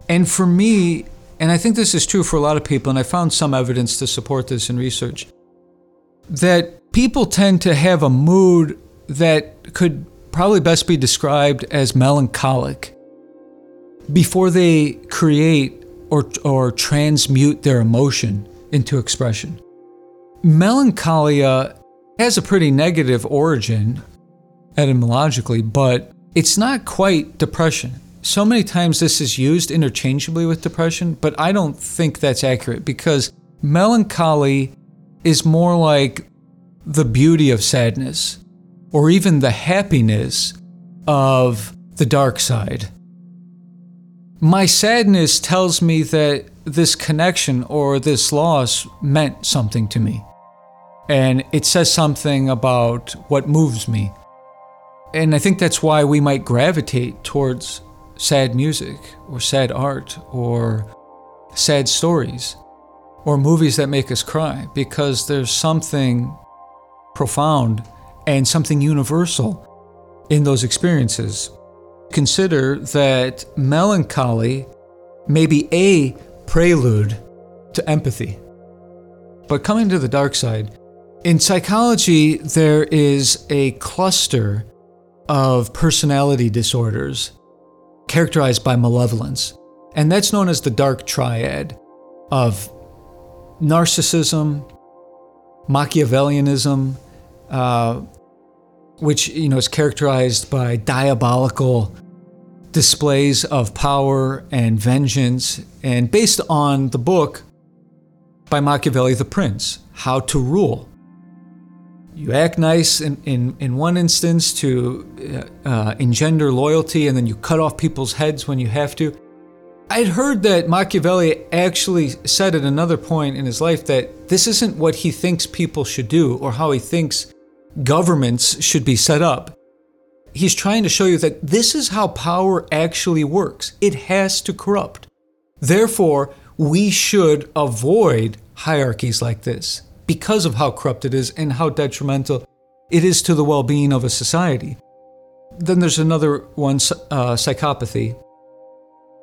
And for me, and I think this is true for a lot of people, and I found some evidence to support this in research, that people tend to have a mood that could probably best be described as melancholic before they create or, or transmute their emotion into expression. Melancholia has a pretty negative origin etymologically, but it's not quite depression. So many times this is used interchangeably with depression, but I don't think that's accurate because melancholy is more like the beauty of sadness or even the happiness of the dark side. My sadness tells me that this connection or this loss meant something to me. And it says something about what moves me. And I think that's why we might gravitate towards sad music or sad art or sad stories or movies that make us cry because there's something profound and something universal in those experiences. Consider that melancholy may be a prelude to empathy. But coming to the dark side, in psychology, there is a cluster of personality disorders characterized by malevolence, and that's known as the dark triad of narcissism, Machiavellianism, uh, which you know is characterized by diabolical displays of power and vengeance, and based on the book by Machiavelli, The Prince, How to Rule. You act nice in, in, in one instance to uh, uh, engender loyalty, and then you cut off people's heads when you have to. I'd heard that Machiavelli actually said at another point in his life that this isn't what he thinks people should do or how he thinks governments should be set up. He's trying to show you that this is how power actually works. It has to corrupt. Therefore, we should avoid hierarchies like this because of how corrupt it is and how detrimental it is to the well being of a society. Then there's another one uh, psychopathy,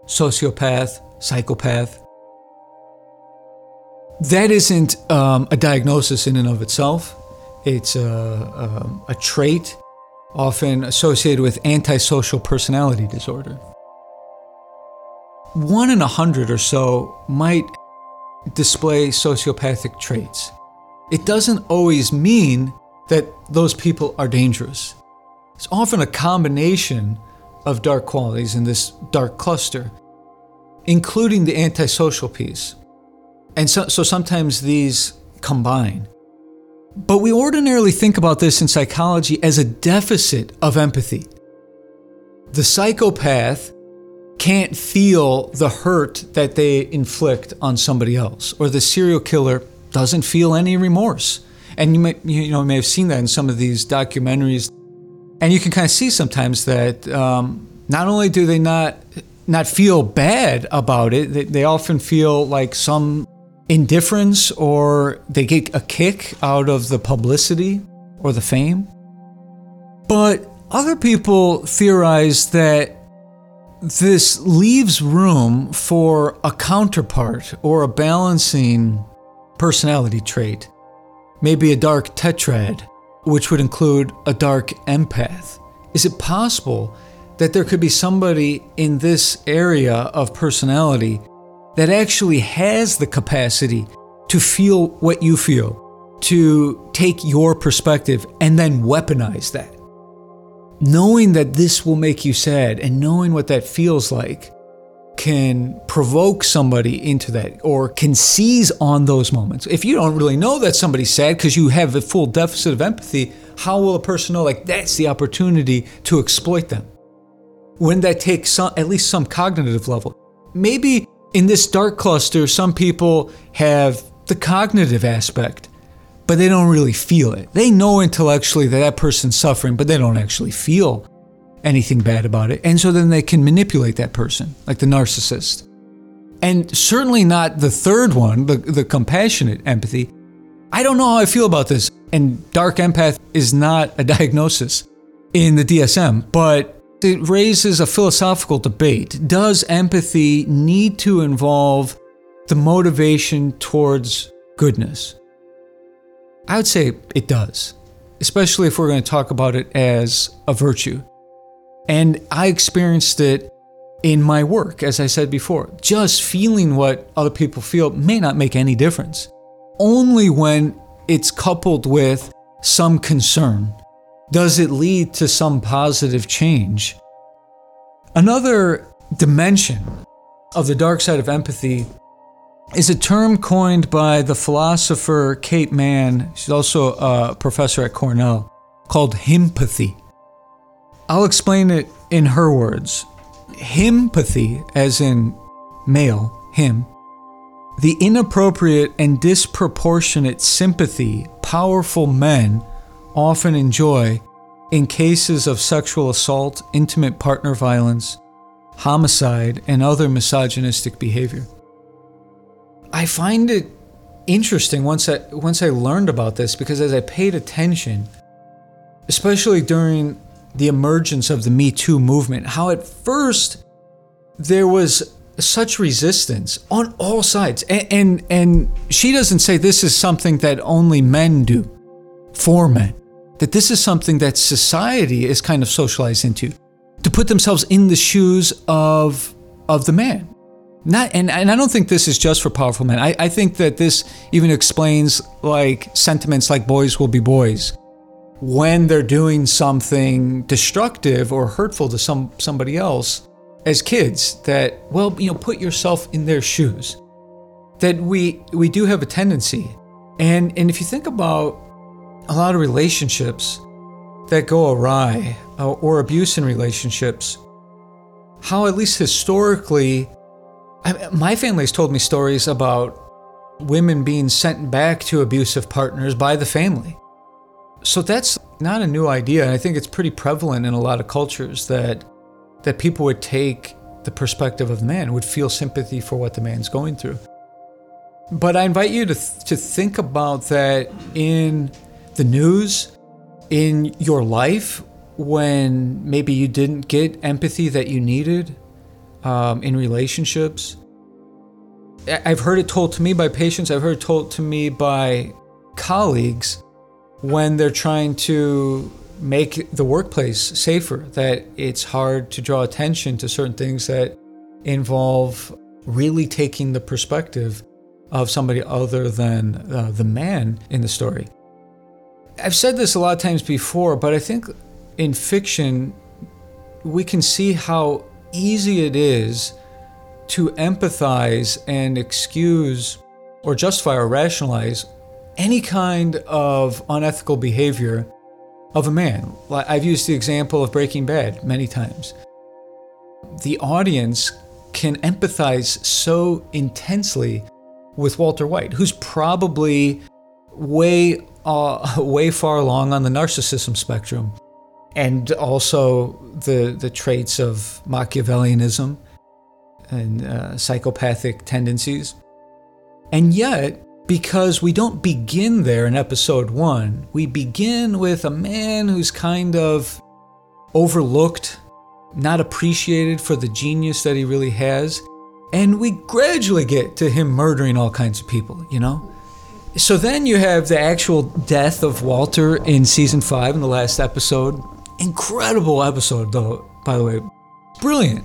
sociopath, psychopath. That isn't um, a diagnosis in and of itself. It's a, a, a trait often associated with antisocial personality disorder. One in a hundred or so might display sociopathic traits. It doesn't always mean that those people are dangerous. It's often a combination of dark qualities in this dark cluster, including the antisocial piece. And so, so sometimes these combine. But we ordinarily think about this in psychology as a deficit of empathy. The psychopath can't feel the hurt that they inflict on somebody else, or the serial killer doesn't feel any remorse. And you may, you know, may have seen that in some of these documentaries. And you can kind of see sometimes that um, not only do they not not feel bad about it, they, they often feel like some indifference or they get a kick out of the publicity or the fame. But other people theorize that this leaves room for a counterpart or a balancing personality trait. Maybe a dark tetrad, which would include a dark empath. Is it possible that there could be somebody in this area of personality that actually has the capacity to feel what you feel, to take your perspective and then weaponize that. Knowing that this will make you sad and knowing what that feels like, can provoke somebody into that or can seize on those moments. If you don't really know that somebody's sad because you have a full deficit of empathy, how will a person know like that's the opportunity to exploit them? When that takes some, at least some cognitive level. Maybe in this dark cluster, some people have the cognitive aspect, but they don't really feel it. They know intellectually that that person's suffering, but they don't actually feel anything bad about it. And so then they can manipulate that person, like the narcissist. And certainly not the third one, the, the compassionate empathy. I don't know how I feel about this. And dark empath is not a (laughs) diagnosis in the DSM, but it raises a philosophical debate. Does empathy need to involve the motivation towards goodness? I would say it does, especially if we're going to talk about it as a virtue. And I experienced it in my work, as I said before. Just feeling what other people feel may not make any difference. Only when it's coupled with some concern does it lead to some positive change. Another dimension of the dark side of empathy is a term coined by the philosopher Kate Manne. She's also a professor at Cornell, called himpathy. I'll explain it in her words. Himpathy, as in male, him, the inappropriate and disproportionate sympathy powerful men often enjoy in cases of sexual assault, intimate partner violence, homicide, and other misogynistic behavior. I find it interesting once I once I learned about this because as I paid attention, especially during the emergence of the Me Too movement, how at first there was such resistance on all sides. And, and, and she doesn't say this is something that only men do for men, that this is something that society is kind of socialized into to put themselves in the shoes of, of the man. Not, and, and I don't think this is just for powerful men. I, I think that this even explains like sentiments like boys will be boys when they're doing something destructive or hurtful to some somebody else as kids that well you know put yourself in their shoes. That we we do have a tendency. And and if you think about a lot of relationships that go awry uh, or abuse in relationships how at least historically I, my family's told me stories about women being sent back to abusive partners by the family so that's not a new idea. And I think it's pretty prevalent in a lot of cultures that that people would take the perspective of the man, would feel sympathy for what the man's going through. But I invite you to, th- to think about that in the news, in your life, when maybe you didn't get empathy that you needed um, in relationships. I've heard it told to me by patients, I've heard it told to me by colleagues when they're trying to make the workplace safer, that it's hard to draw attention to certain things that involve really taking the perspective of somebody other than uh, the man in the story. I've said this a lot of times before, but I think in fiction, we can see how easy it is to empathize and excuse or justify or rationalize any kind of unethical behavior of a man. I've used the example of Breaking Bad many times. The audience can empathize so intensely with Walter White, who's probably way uh, (laughs) way far along on the narcissism spectrum, and also the the traits of Machiavellianism and uh, psychopathic tendencies. And yet, because we don't begin there in episode one. We begin with a man who's kind of overlooked, not appreciated for the genius that he really has. And we gradually get to him murdering all kinds of people, you know? So then you have the actual death of Walter in season five in the last episode. Incredible episode, though, by the way. Brilliant.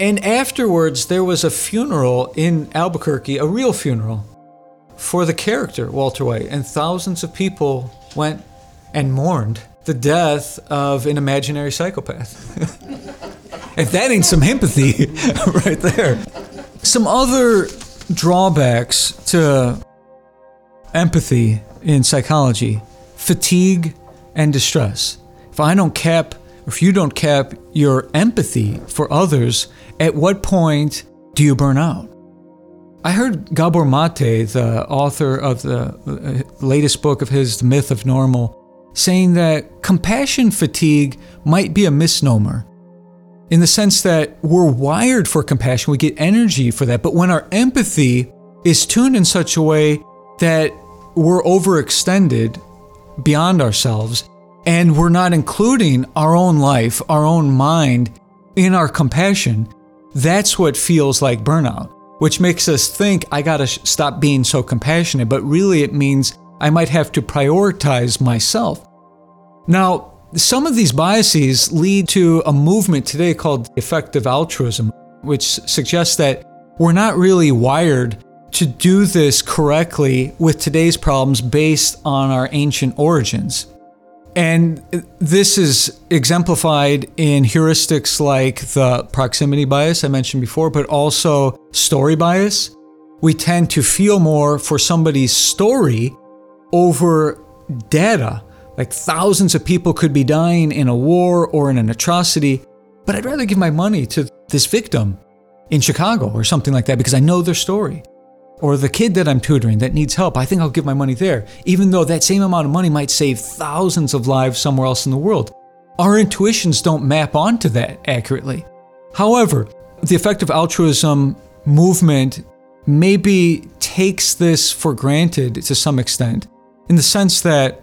And afterwards, there was a funeral in Albuquerque, a real funeral for the character Walter White, and thousands of people went and mourned the death of an imaginary psychopath. (laughs) if that ain't some empathy (laughs) right there. Some other drawbacks to empathy in psychology fatigue and distress. If I don't cap, if you don't cap your empathy for others, at what point do you burn out? I heard Gabor Mate, the author of the uh, latest book of his, The Myth of Normal, saying that compassion fatigue might be a misnomer in the sense that we're wired for compassion, we get energy for that, but when our empathy is tuned in such a way that we're overextended beyond ourselves and we're not including our own life, our own mind in our compassion, that's what feels like burnout, which makes us think, I gotta stop being so compassionate. But really, it means I might have to prioritize myself. Now, some of these biases lead to a movement today called effective altruism, which suggests that we're not really wired to do this correctly with today's problems based on our ancient origins. And this is exemplified in heuristics like the proximity bias I mentioned before, but also story bias. We tend to feel more for somebody's story over data. Like thousands of people could be dying in a war or in an atrocity, but I'd rather give my money to this victim in Chicago or something like that because I know their story or the kid that I'm tutoring that needs help, I think I'll give my money there, even though that same amount of money might save thousands of lives somewhere else in the world. Our intuitions don't map onto that accurately. However, the effective altruism movement maybe takes this for granted to some extent, in the sense that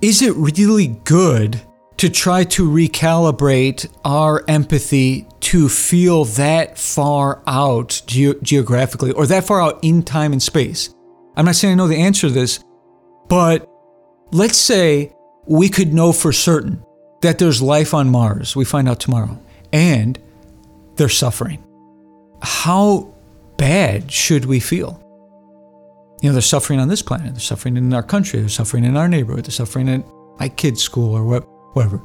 is it really good to try to recalibrate our empathy to feel that far out ge- geographically or that far out in time and space. I'm not saying I know the answer to this, but let's say we could know for certain that there's life on Mars. We find out tomorrow. And they're suffering. How bad should we feel? You know, they're suffering on this planet, they're suffering in our country, they're suffering in our neighborhood, they're suffering in my kid's school or what whatever.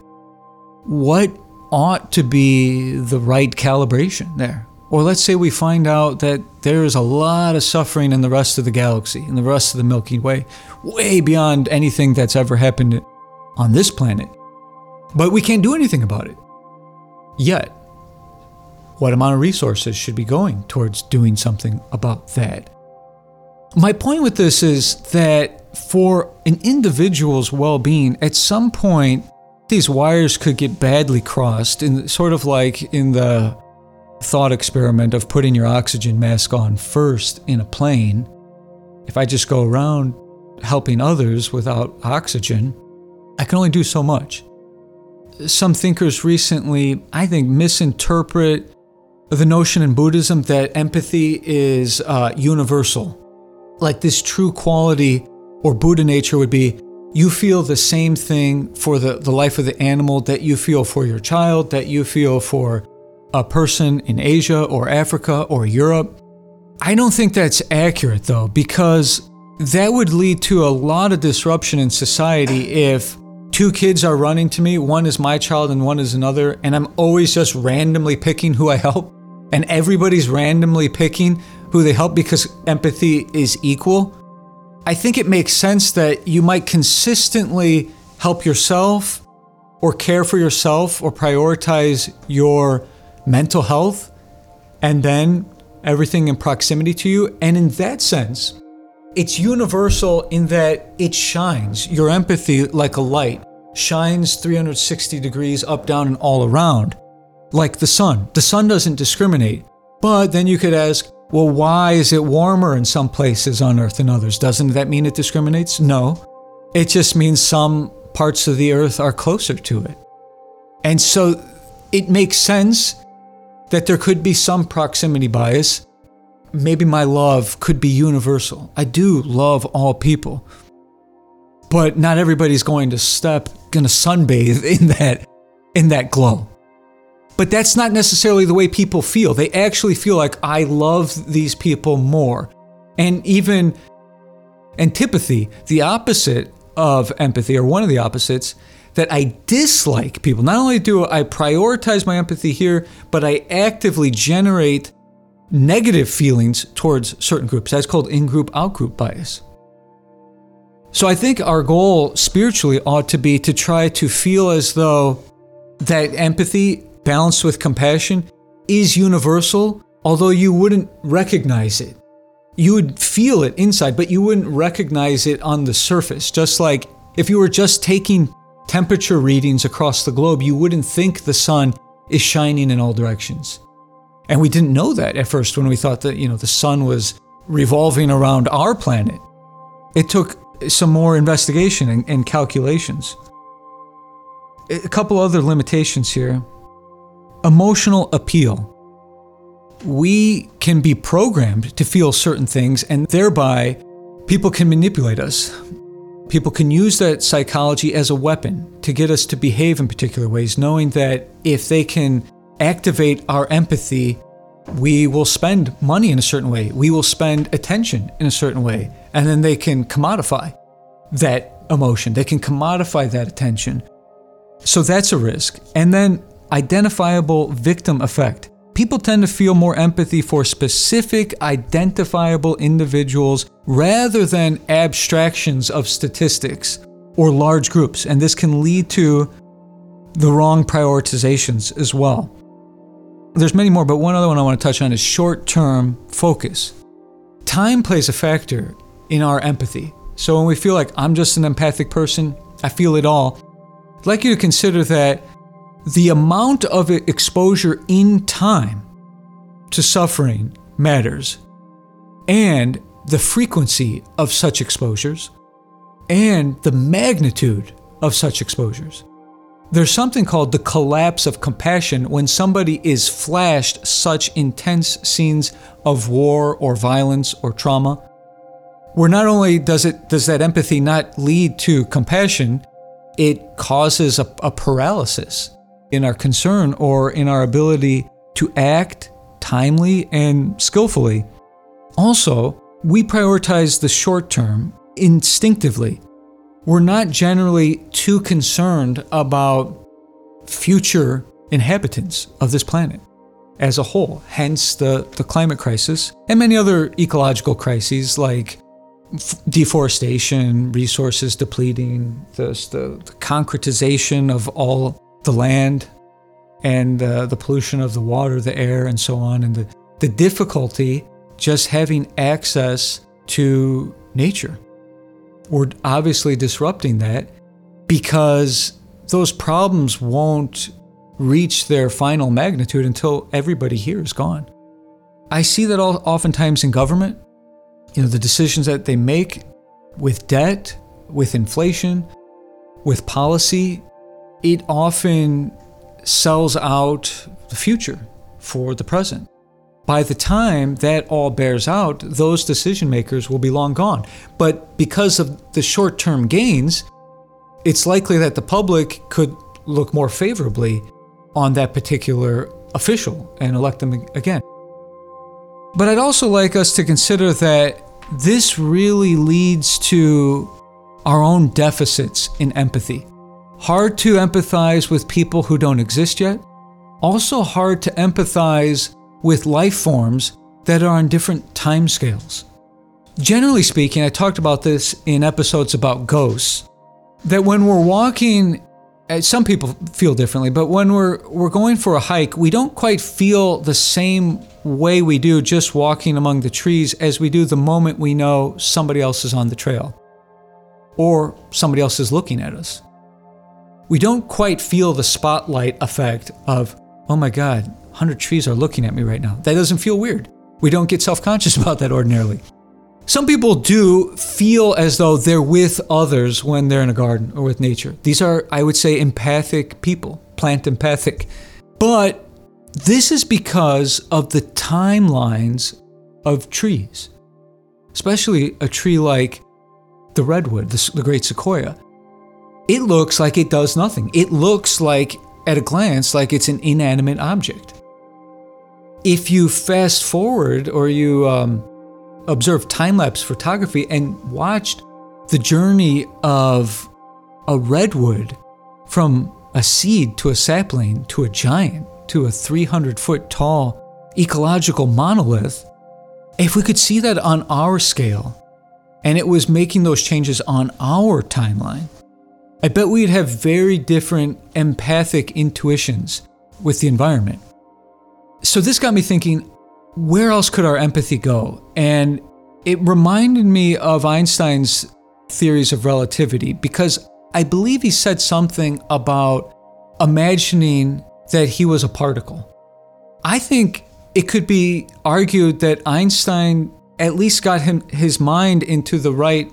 What ought to be the right calibration there? Or let's say we find out that there's a lot of suffering in the rest of the galaxy, in the rest of the Milky Way, way beyond anything that's ever happened on this planet. But we can't do anything about it. Yet, what amount of resources should be going towards doing something about that? My point with this is that for an individual's well being, at some point, these wires could get badly crossed, in sort of like in the thought experiment of putting your oxygen mask on first in a plane. If I just go around helping others without oxygen, I can only do so much. Some thinkers recently, I think, misinterpret the notion in Buddhism that empathy is uh, universal. Like this true quality or Buddha nature would be you feel the same thing for the, the life of the animal that you feel for your child, that you feel for a person in Asia or Africa or Europe. I don't think that's accurate though, because that would lead to a lot of disruption in society if two kids are running to me, one is my child and one is another, and I'm always just randomly picking who I help, and everybody's randomly picking who they help because empathy is equal. I think it makes sense that you might consistently help yourself or care for yourself or prioritize your mental health and then everything in proximity to you. And in that sense, it's universal in that it shines. Your empathy, like a light, shines 360 degrees up, down, and all around, like the sun. The sun doesn't discriminate. But then you could ask, well, why is it warmer in some places on Earth than others? Doesn't that mean it discriminates? No. It just means some parts of the Earth are closer to it. And so it makes sense that there could be some proximity bias. Maybe my love could be universal. I do love all people. But not everybody's going to step, going to sunbathe in that in that glow. But that's not necessarily the way people feel. They actually feel like I love these people more. And even antipathy, the opposite of empathy, or one of the opposites, that I dislike people. Not only do I prioritize my empathy here, but I actively generate negative feelings towards certain groups. That's called in group, out group bias. So I think our goal spiritually ought to be to try to feel as though that empathy balanced with compassion is universal, although you wouldn't recognize it. You would feel it inside, but you wouldn't recognize it on the surface. Just like if you were just taking temperature readings across the globe, you wouldn't think the sun is shining in all directions. And we didn't know that at first when we thought that, you know, the sun was revolving around our planet. It took some more investigation and, and calculations. A couple other limitations here. Emotional appeal. We can be programmed to feel certain things, and thereby people can manipulate us. People can use that psychology as a weapon to get us to behave in particular ways, knowing that if they can activate our empathy, we will spend money in a certain way. We will spend attention in a certain way. And then they can commodify that emotion. They can commodify that attention. So that's a risk. And then identifiable victim effect. People tend to feel more empathy for specific, identifiable individuals rather than abstractions of statistics or large groups. And this can lead to the wrong prioritizations as well. There's many more, but one other one I want to touch on is short term focus. Time plays a factor in our empathy. So when we feel like I'm just an empathic person, I feel it all, I'd like you to consider that the amount of exposure in time to suffering matters, and the frequency of such exposures, and the magnitude of such exposures. There's something called the collapse of compassion when somebody is flashed such intense scenes of war or violence or trauma where not only does it does that empathy not lead to compassion, it causes a, a paralysis in our concern or in our ability to act timely and skillfully. Also, we prioritize the short term instinctively. We're not generally too concerned about future inhabitants of this planet as a whole, hence the, the climate crisis and many other ecological crises like deforestation, resources depleting, the, the, the, concretization of all the land, and uh, the pollution of the water, the air, and so on, and the, the difficulty just having access to nature. We're obviously disrupting that because those problems won't reach their final magnitude until everybody here is gone. I see that all, oftentimes in government you know, the decisions that they make with debt, with inflation, with policy, it often sells out the future for the present. By the time that all bears out, those decision makers will be long gone. But because of the short term gains, it's likely that the public could look more favorably on that particular official and elect them again. But I'd also like us to consider that this really leads to our own deficits in empathy. Hard to empathize with people who don't exist yet. Also, hard to empathize with life forms that are on different timescales. Generally speaking, I talked about this in episodes about ghosts, that when we're walking uh, some people feel differently, but when we're we're going for a hike, we don't quite feel the same way we do just walking among the trees as we do the moment we know somebody else is on the trail or somebody else is looking at us. We don't quite feel the spotlight effect of, "Oh my god, 100 trees are looking at me right now." That doesn't feel weird. We don't get self-conscious (laughs) about that ordinarily. Some people do feel as though they're with others when they're in a garden or with nature. These are, I would say, empathic people, plant empathic. But this is because of the timelines of trees, especially a tree like the redwood, the, the great sequoia. It looks like it does nothing. It looks like, at a glance, like it's an inanimate object. If you fast forward or you um, observed time lapse photography and watched the journey of a redwood from a seed to a sapling to a giant to a 300 foot tall ecological monolith, if we could see that on our scale and it was making those changes on our timeline, I bet we'd have very different empathic intuitions with the environment. So this got me thinking where else could our empathy go? And it reminded me of Einstein's theories of relativity because I believe he said something about imagining that he was a particle. I think it could be argued that Einstein at least got him his mind into the right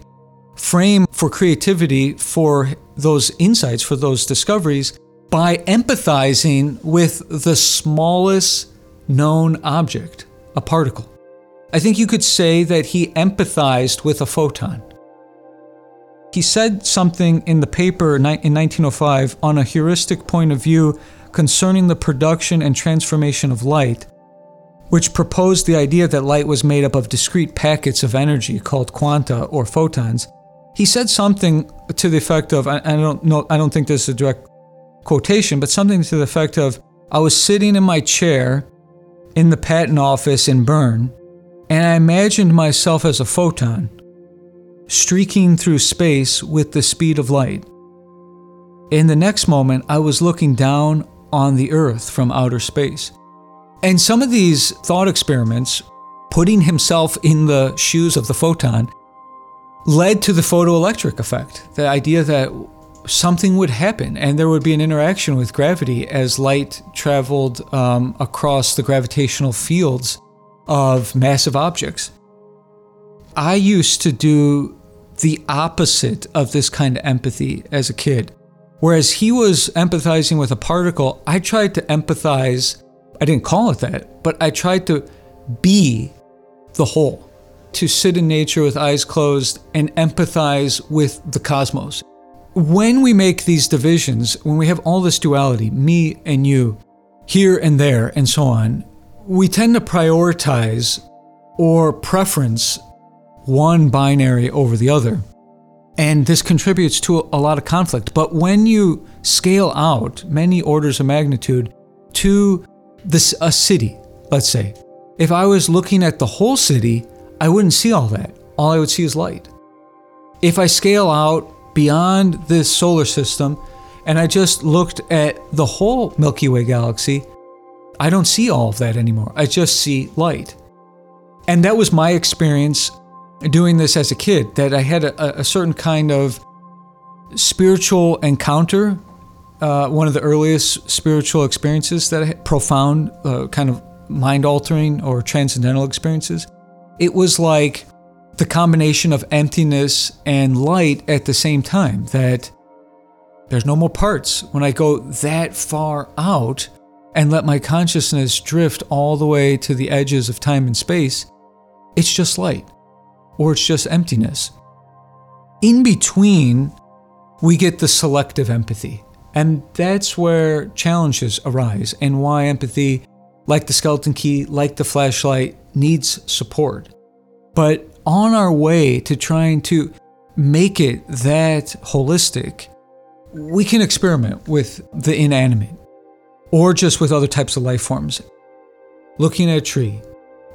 frame for creativity for those insights, for those discoveries, by empathizing with the smallest known object, a particle. I think you could say that he empathized with a photon. He said something in the paper in 1905 on a heuristic point of view concerning the production and transformation of light, which proposed the idea that light was made up of discrete packets of energy called quanta or photons. He said something to the effect of I, I don't know I don't think this is a direct quotation, but something to the effect of I was sitting in my chair in the patent office in Bern, and I imagined myself as a photon, streaking through space with the speed of light. In the next moment, I was looking down on the Earth from outer space. And some of these thought experiments, putting himself in the shoes of the photon, led to the photoelectric effect the idea that something would happen and there would be an interaction with gravity as light traveled um, across the gravitational fields of massive objects. I used to do the opposite of this kind of empathy as a kid. Whereas he was empathizing with a particle, I tried to empathize, I didn't call it that, but I tried to be the whole, to sit in nature with eyes closed and empathize with the cosmos. When we make these divisions, when we have all this duality, me and you, here and there, and so on, we tend to prioritize or preference one binary over the other. And this contributes to a lot of conflict. But when you scale out many orders of magnitude to this, a city, let's say, if I was looking at the whole city, I wouldn't see all that. All I would see is light. If I scale out beyond this solar system and I just looked at the whole Milky Way galaxy, I don't see all of that anymore. I just see light. And that was my experience doing this as a kid, that I had a, a certain kind of spiritual encounter. Uh, one of the earliest spiritual experiences that I had, profound, uh, kind of mind altering or transcendental experiences. It was like the combination of emptiness and light at the same time, that there's no more parts. When I go that far out and let my consciousness drift all the way to the edges of time and space, it's just light or it's just emptiness. In between, we get the selective empathy. And that's where challenges arise and why empathy, like the skeleton key, like the flashlight, needs support. But on our way to trying to make it that holistic, we can experiment with the inanimate or just with other types of life forms. Looking at a tree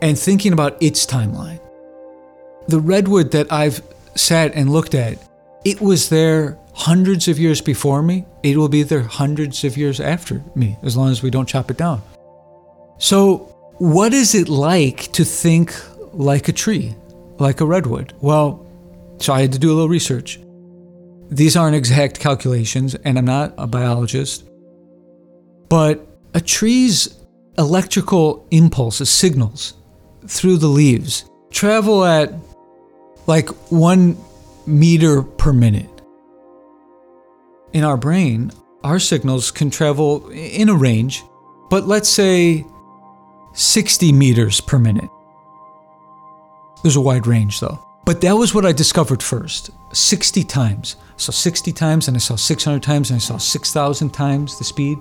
and thinking about its timeline the redwood that I've sat and looked at, it was there hundreds of years before me. It will be there hundreds of years after me, as long as we don't chop it down. So, what is it like to think like a tree, like a redwood? Well, so I had to do a little research. These aren't exact calculations, and I'm not a biologist, but a tree's electrical impulses, signals through the leaves, travel at like one meter per minute. In our brain, our signals can travel in a range, but let's say 60 meters per minute. There's a wide range though. But that was what I discovered first 60 times. So 60 times, and I saw 600 times, and I saw 6,000 times the speed.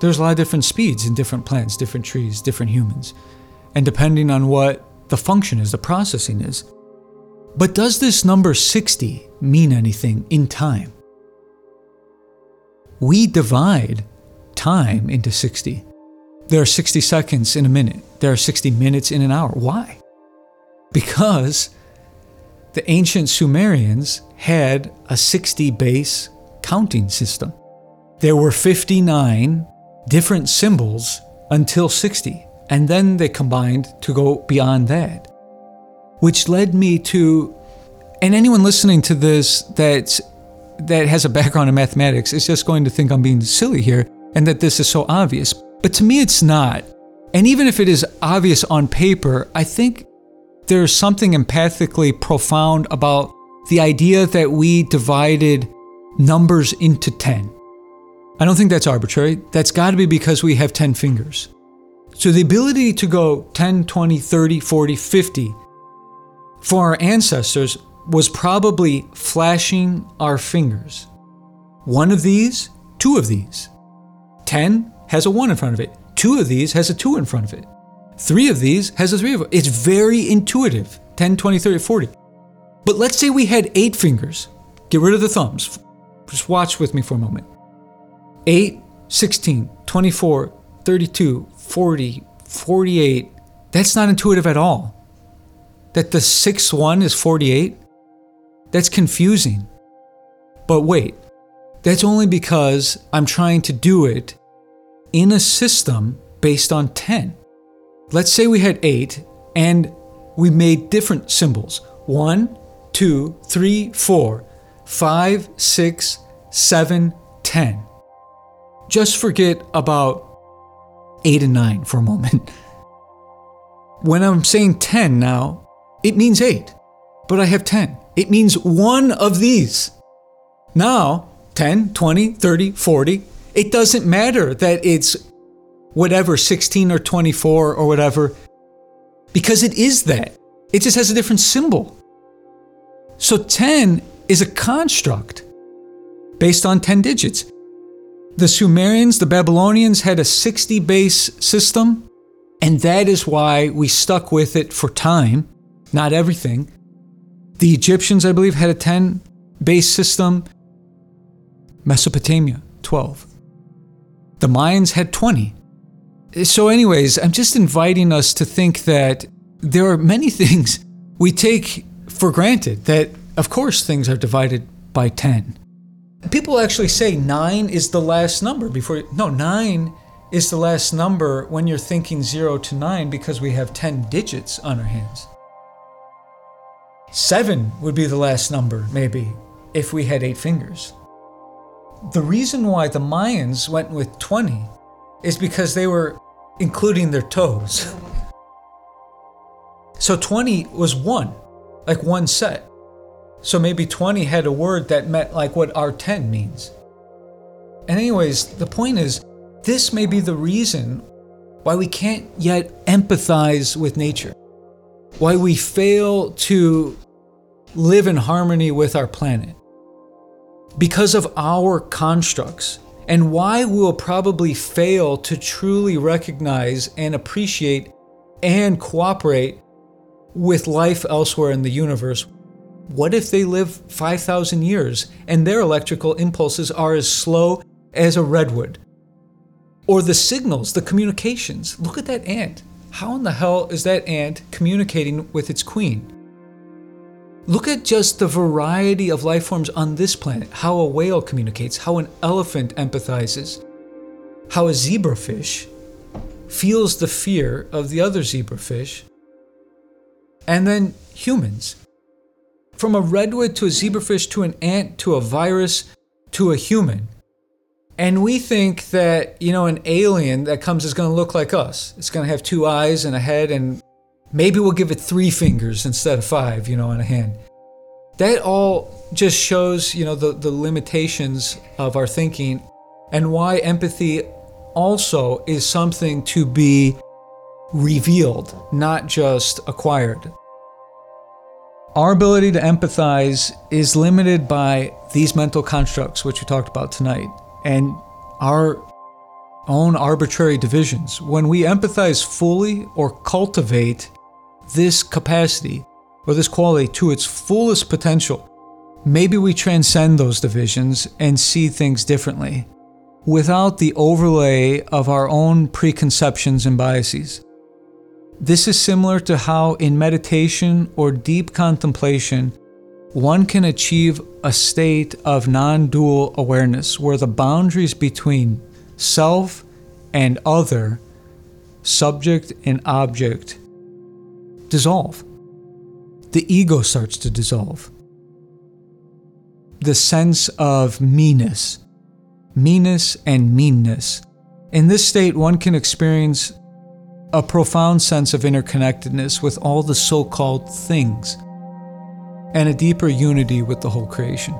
There's a lot of different speeds in different plants, different trees, different humans. And depending on what the function is, the processing is, But does this number 60 mean anything in time? We divide time into 60. There are 60 seconds in a minute. There are 60 minutes in an hour. Why? Because the ancient Sumerians had a 60 base counting system. There were 59 different symbols until 60, and then they combined to go beyond that. Which led me to, and anyone listening to this that's, that has a background in mathematics is just going to think I'm being silly here and that this is so obvious. But to me, it's not. And even if it is obvious on paper, I think there's something empathically profound about the idea that we divided numbers into 10. I don't think that's arbitrary. That's got to be because we have 10 fingers. So the ability to go 10, 20, 30, 40, 50 for our ancestors was probably flashing our fingers. One of these, two of these. 10 has a 1 in front of it. Two of these has a 2 in front of it. Three of these has a 3 of it. It's very intuitive 10, 20, 30, 40. But let's say we had eight fingers. Get rid of the thumbs. Just watch with me for a moment. 8, 16, 24, 32, 40, 48. That's not intuitive at all. That the sixth one is 48? That's confusing. But wait, that's only because I'm trying to do it in a system based on 10. Let's say we had 8 and we made different symbols 1, 2, 3, 4, 5, 6, 7, 10. Just forget about 8 and 9 for a moment. (laughs) When I'm saying 10 now, it means 8, but I have 10. It means one of these. Now, 10, 20, 30, 40, it doesn't matter that it's whatever, 16 or 24 or whatever, because it is that. It just has a different symbol. So 10 is a construct based on 10 digits. The Sumerians, the Babylonians had a 60 base system, and that is why we stuck with it for time, not everything. The Egyptians, I believe, had a 10 base system. Mesopotamia, 12. The Mayans had 20. So, anyways, I'm just inviting us to think that there are many (laughs) things we take for granted, that of course things are divided by 10. People actually say 9 is the last number before. No, 9 is the last number when you're thinking 0 to 9 because we have 10 digits on our hands. 7 would be the last number, maybe, if we had 8 fingers. The reason why the Mayans went with 20 is because they were including their toes. So 20 was one, like one set. So maybe 20 had a word that meant like what our 10 means. And, anyways, the point is, this may be the reason why we can't yet empathize with nature, why we fail to live in harmony with our planet because of our constructs, and why we'll probably fail to truly recognize and appreciate and cooperate with life elsewhere in the universe. What if they live 5,000 years and their electrical impulses are as slow as a redwood? Or the signals, the communications. Look at that ant. How in the hell is that ant communicating with its queen? Look at just the variety of life forms on this planet how a whale communicates, how an elephant empathizes, how a zebrafish feels the fear of the other zebrafish, and then humans. From a redwood to a zebrafish to an ant to a virus to a human. And we think that, you know, an alien that comes is going to look like us. It's going to have two eyes and a head and Maybe we'll give it three fingers instead of five, you know, on a hand. That all just shows, you know, the, the limitations of our thinking and why empathy also is something to be revealed, not just acquired. Our ability to empathize is limited by these mental constructs, which we talked about tonight, and our own arbitrary divisions. When we empathize fully or cultivate this capacity, or this quality to its fullest potential, maybe we transcend those divisions and see things differently without the overlay of our own preconceptions and biases. This is similar to how, in meditation or deep contemplation, one can achieve a state of non dual awareness where the boundaries between self and other, subject and object, dissolve. The ego starts to dissolve. The sense of meanness, meanness and meanness. In this state, one can experience a profound sense of interconnectedness with all the so called things and a deeper unity with the whole creation.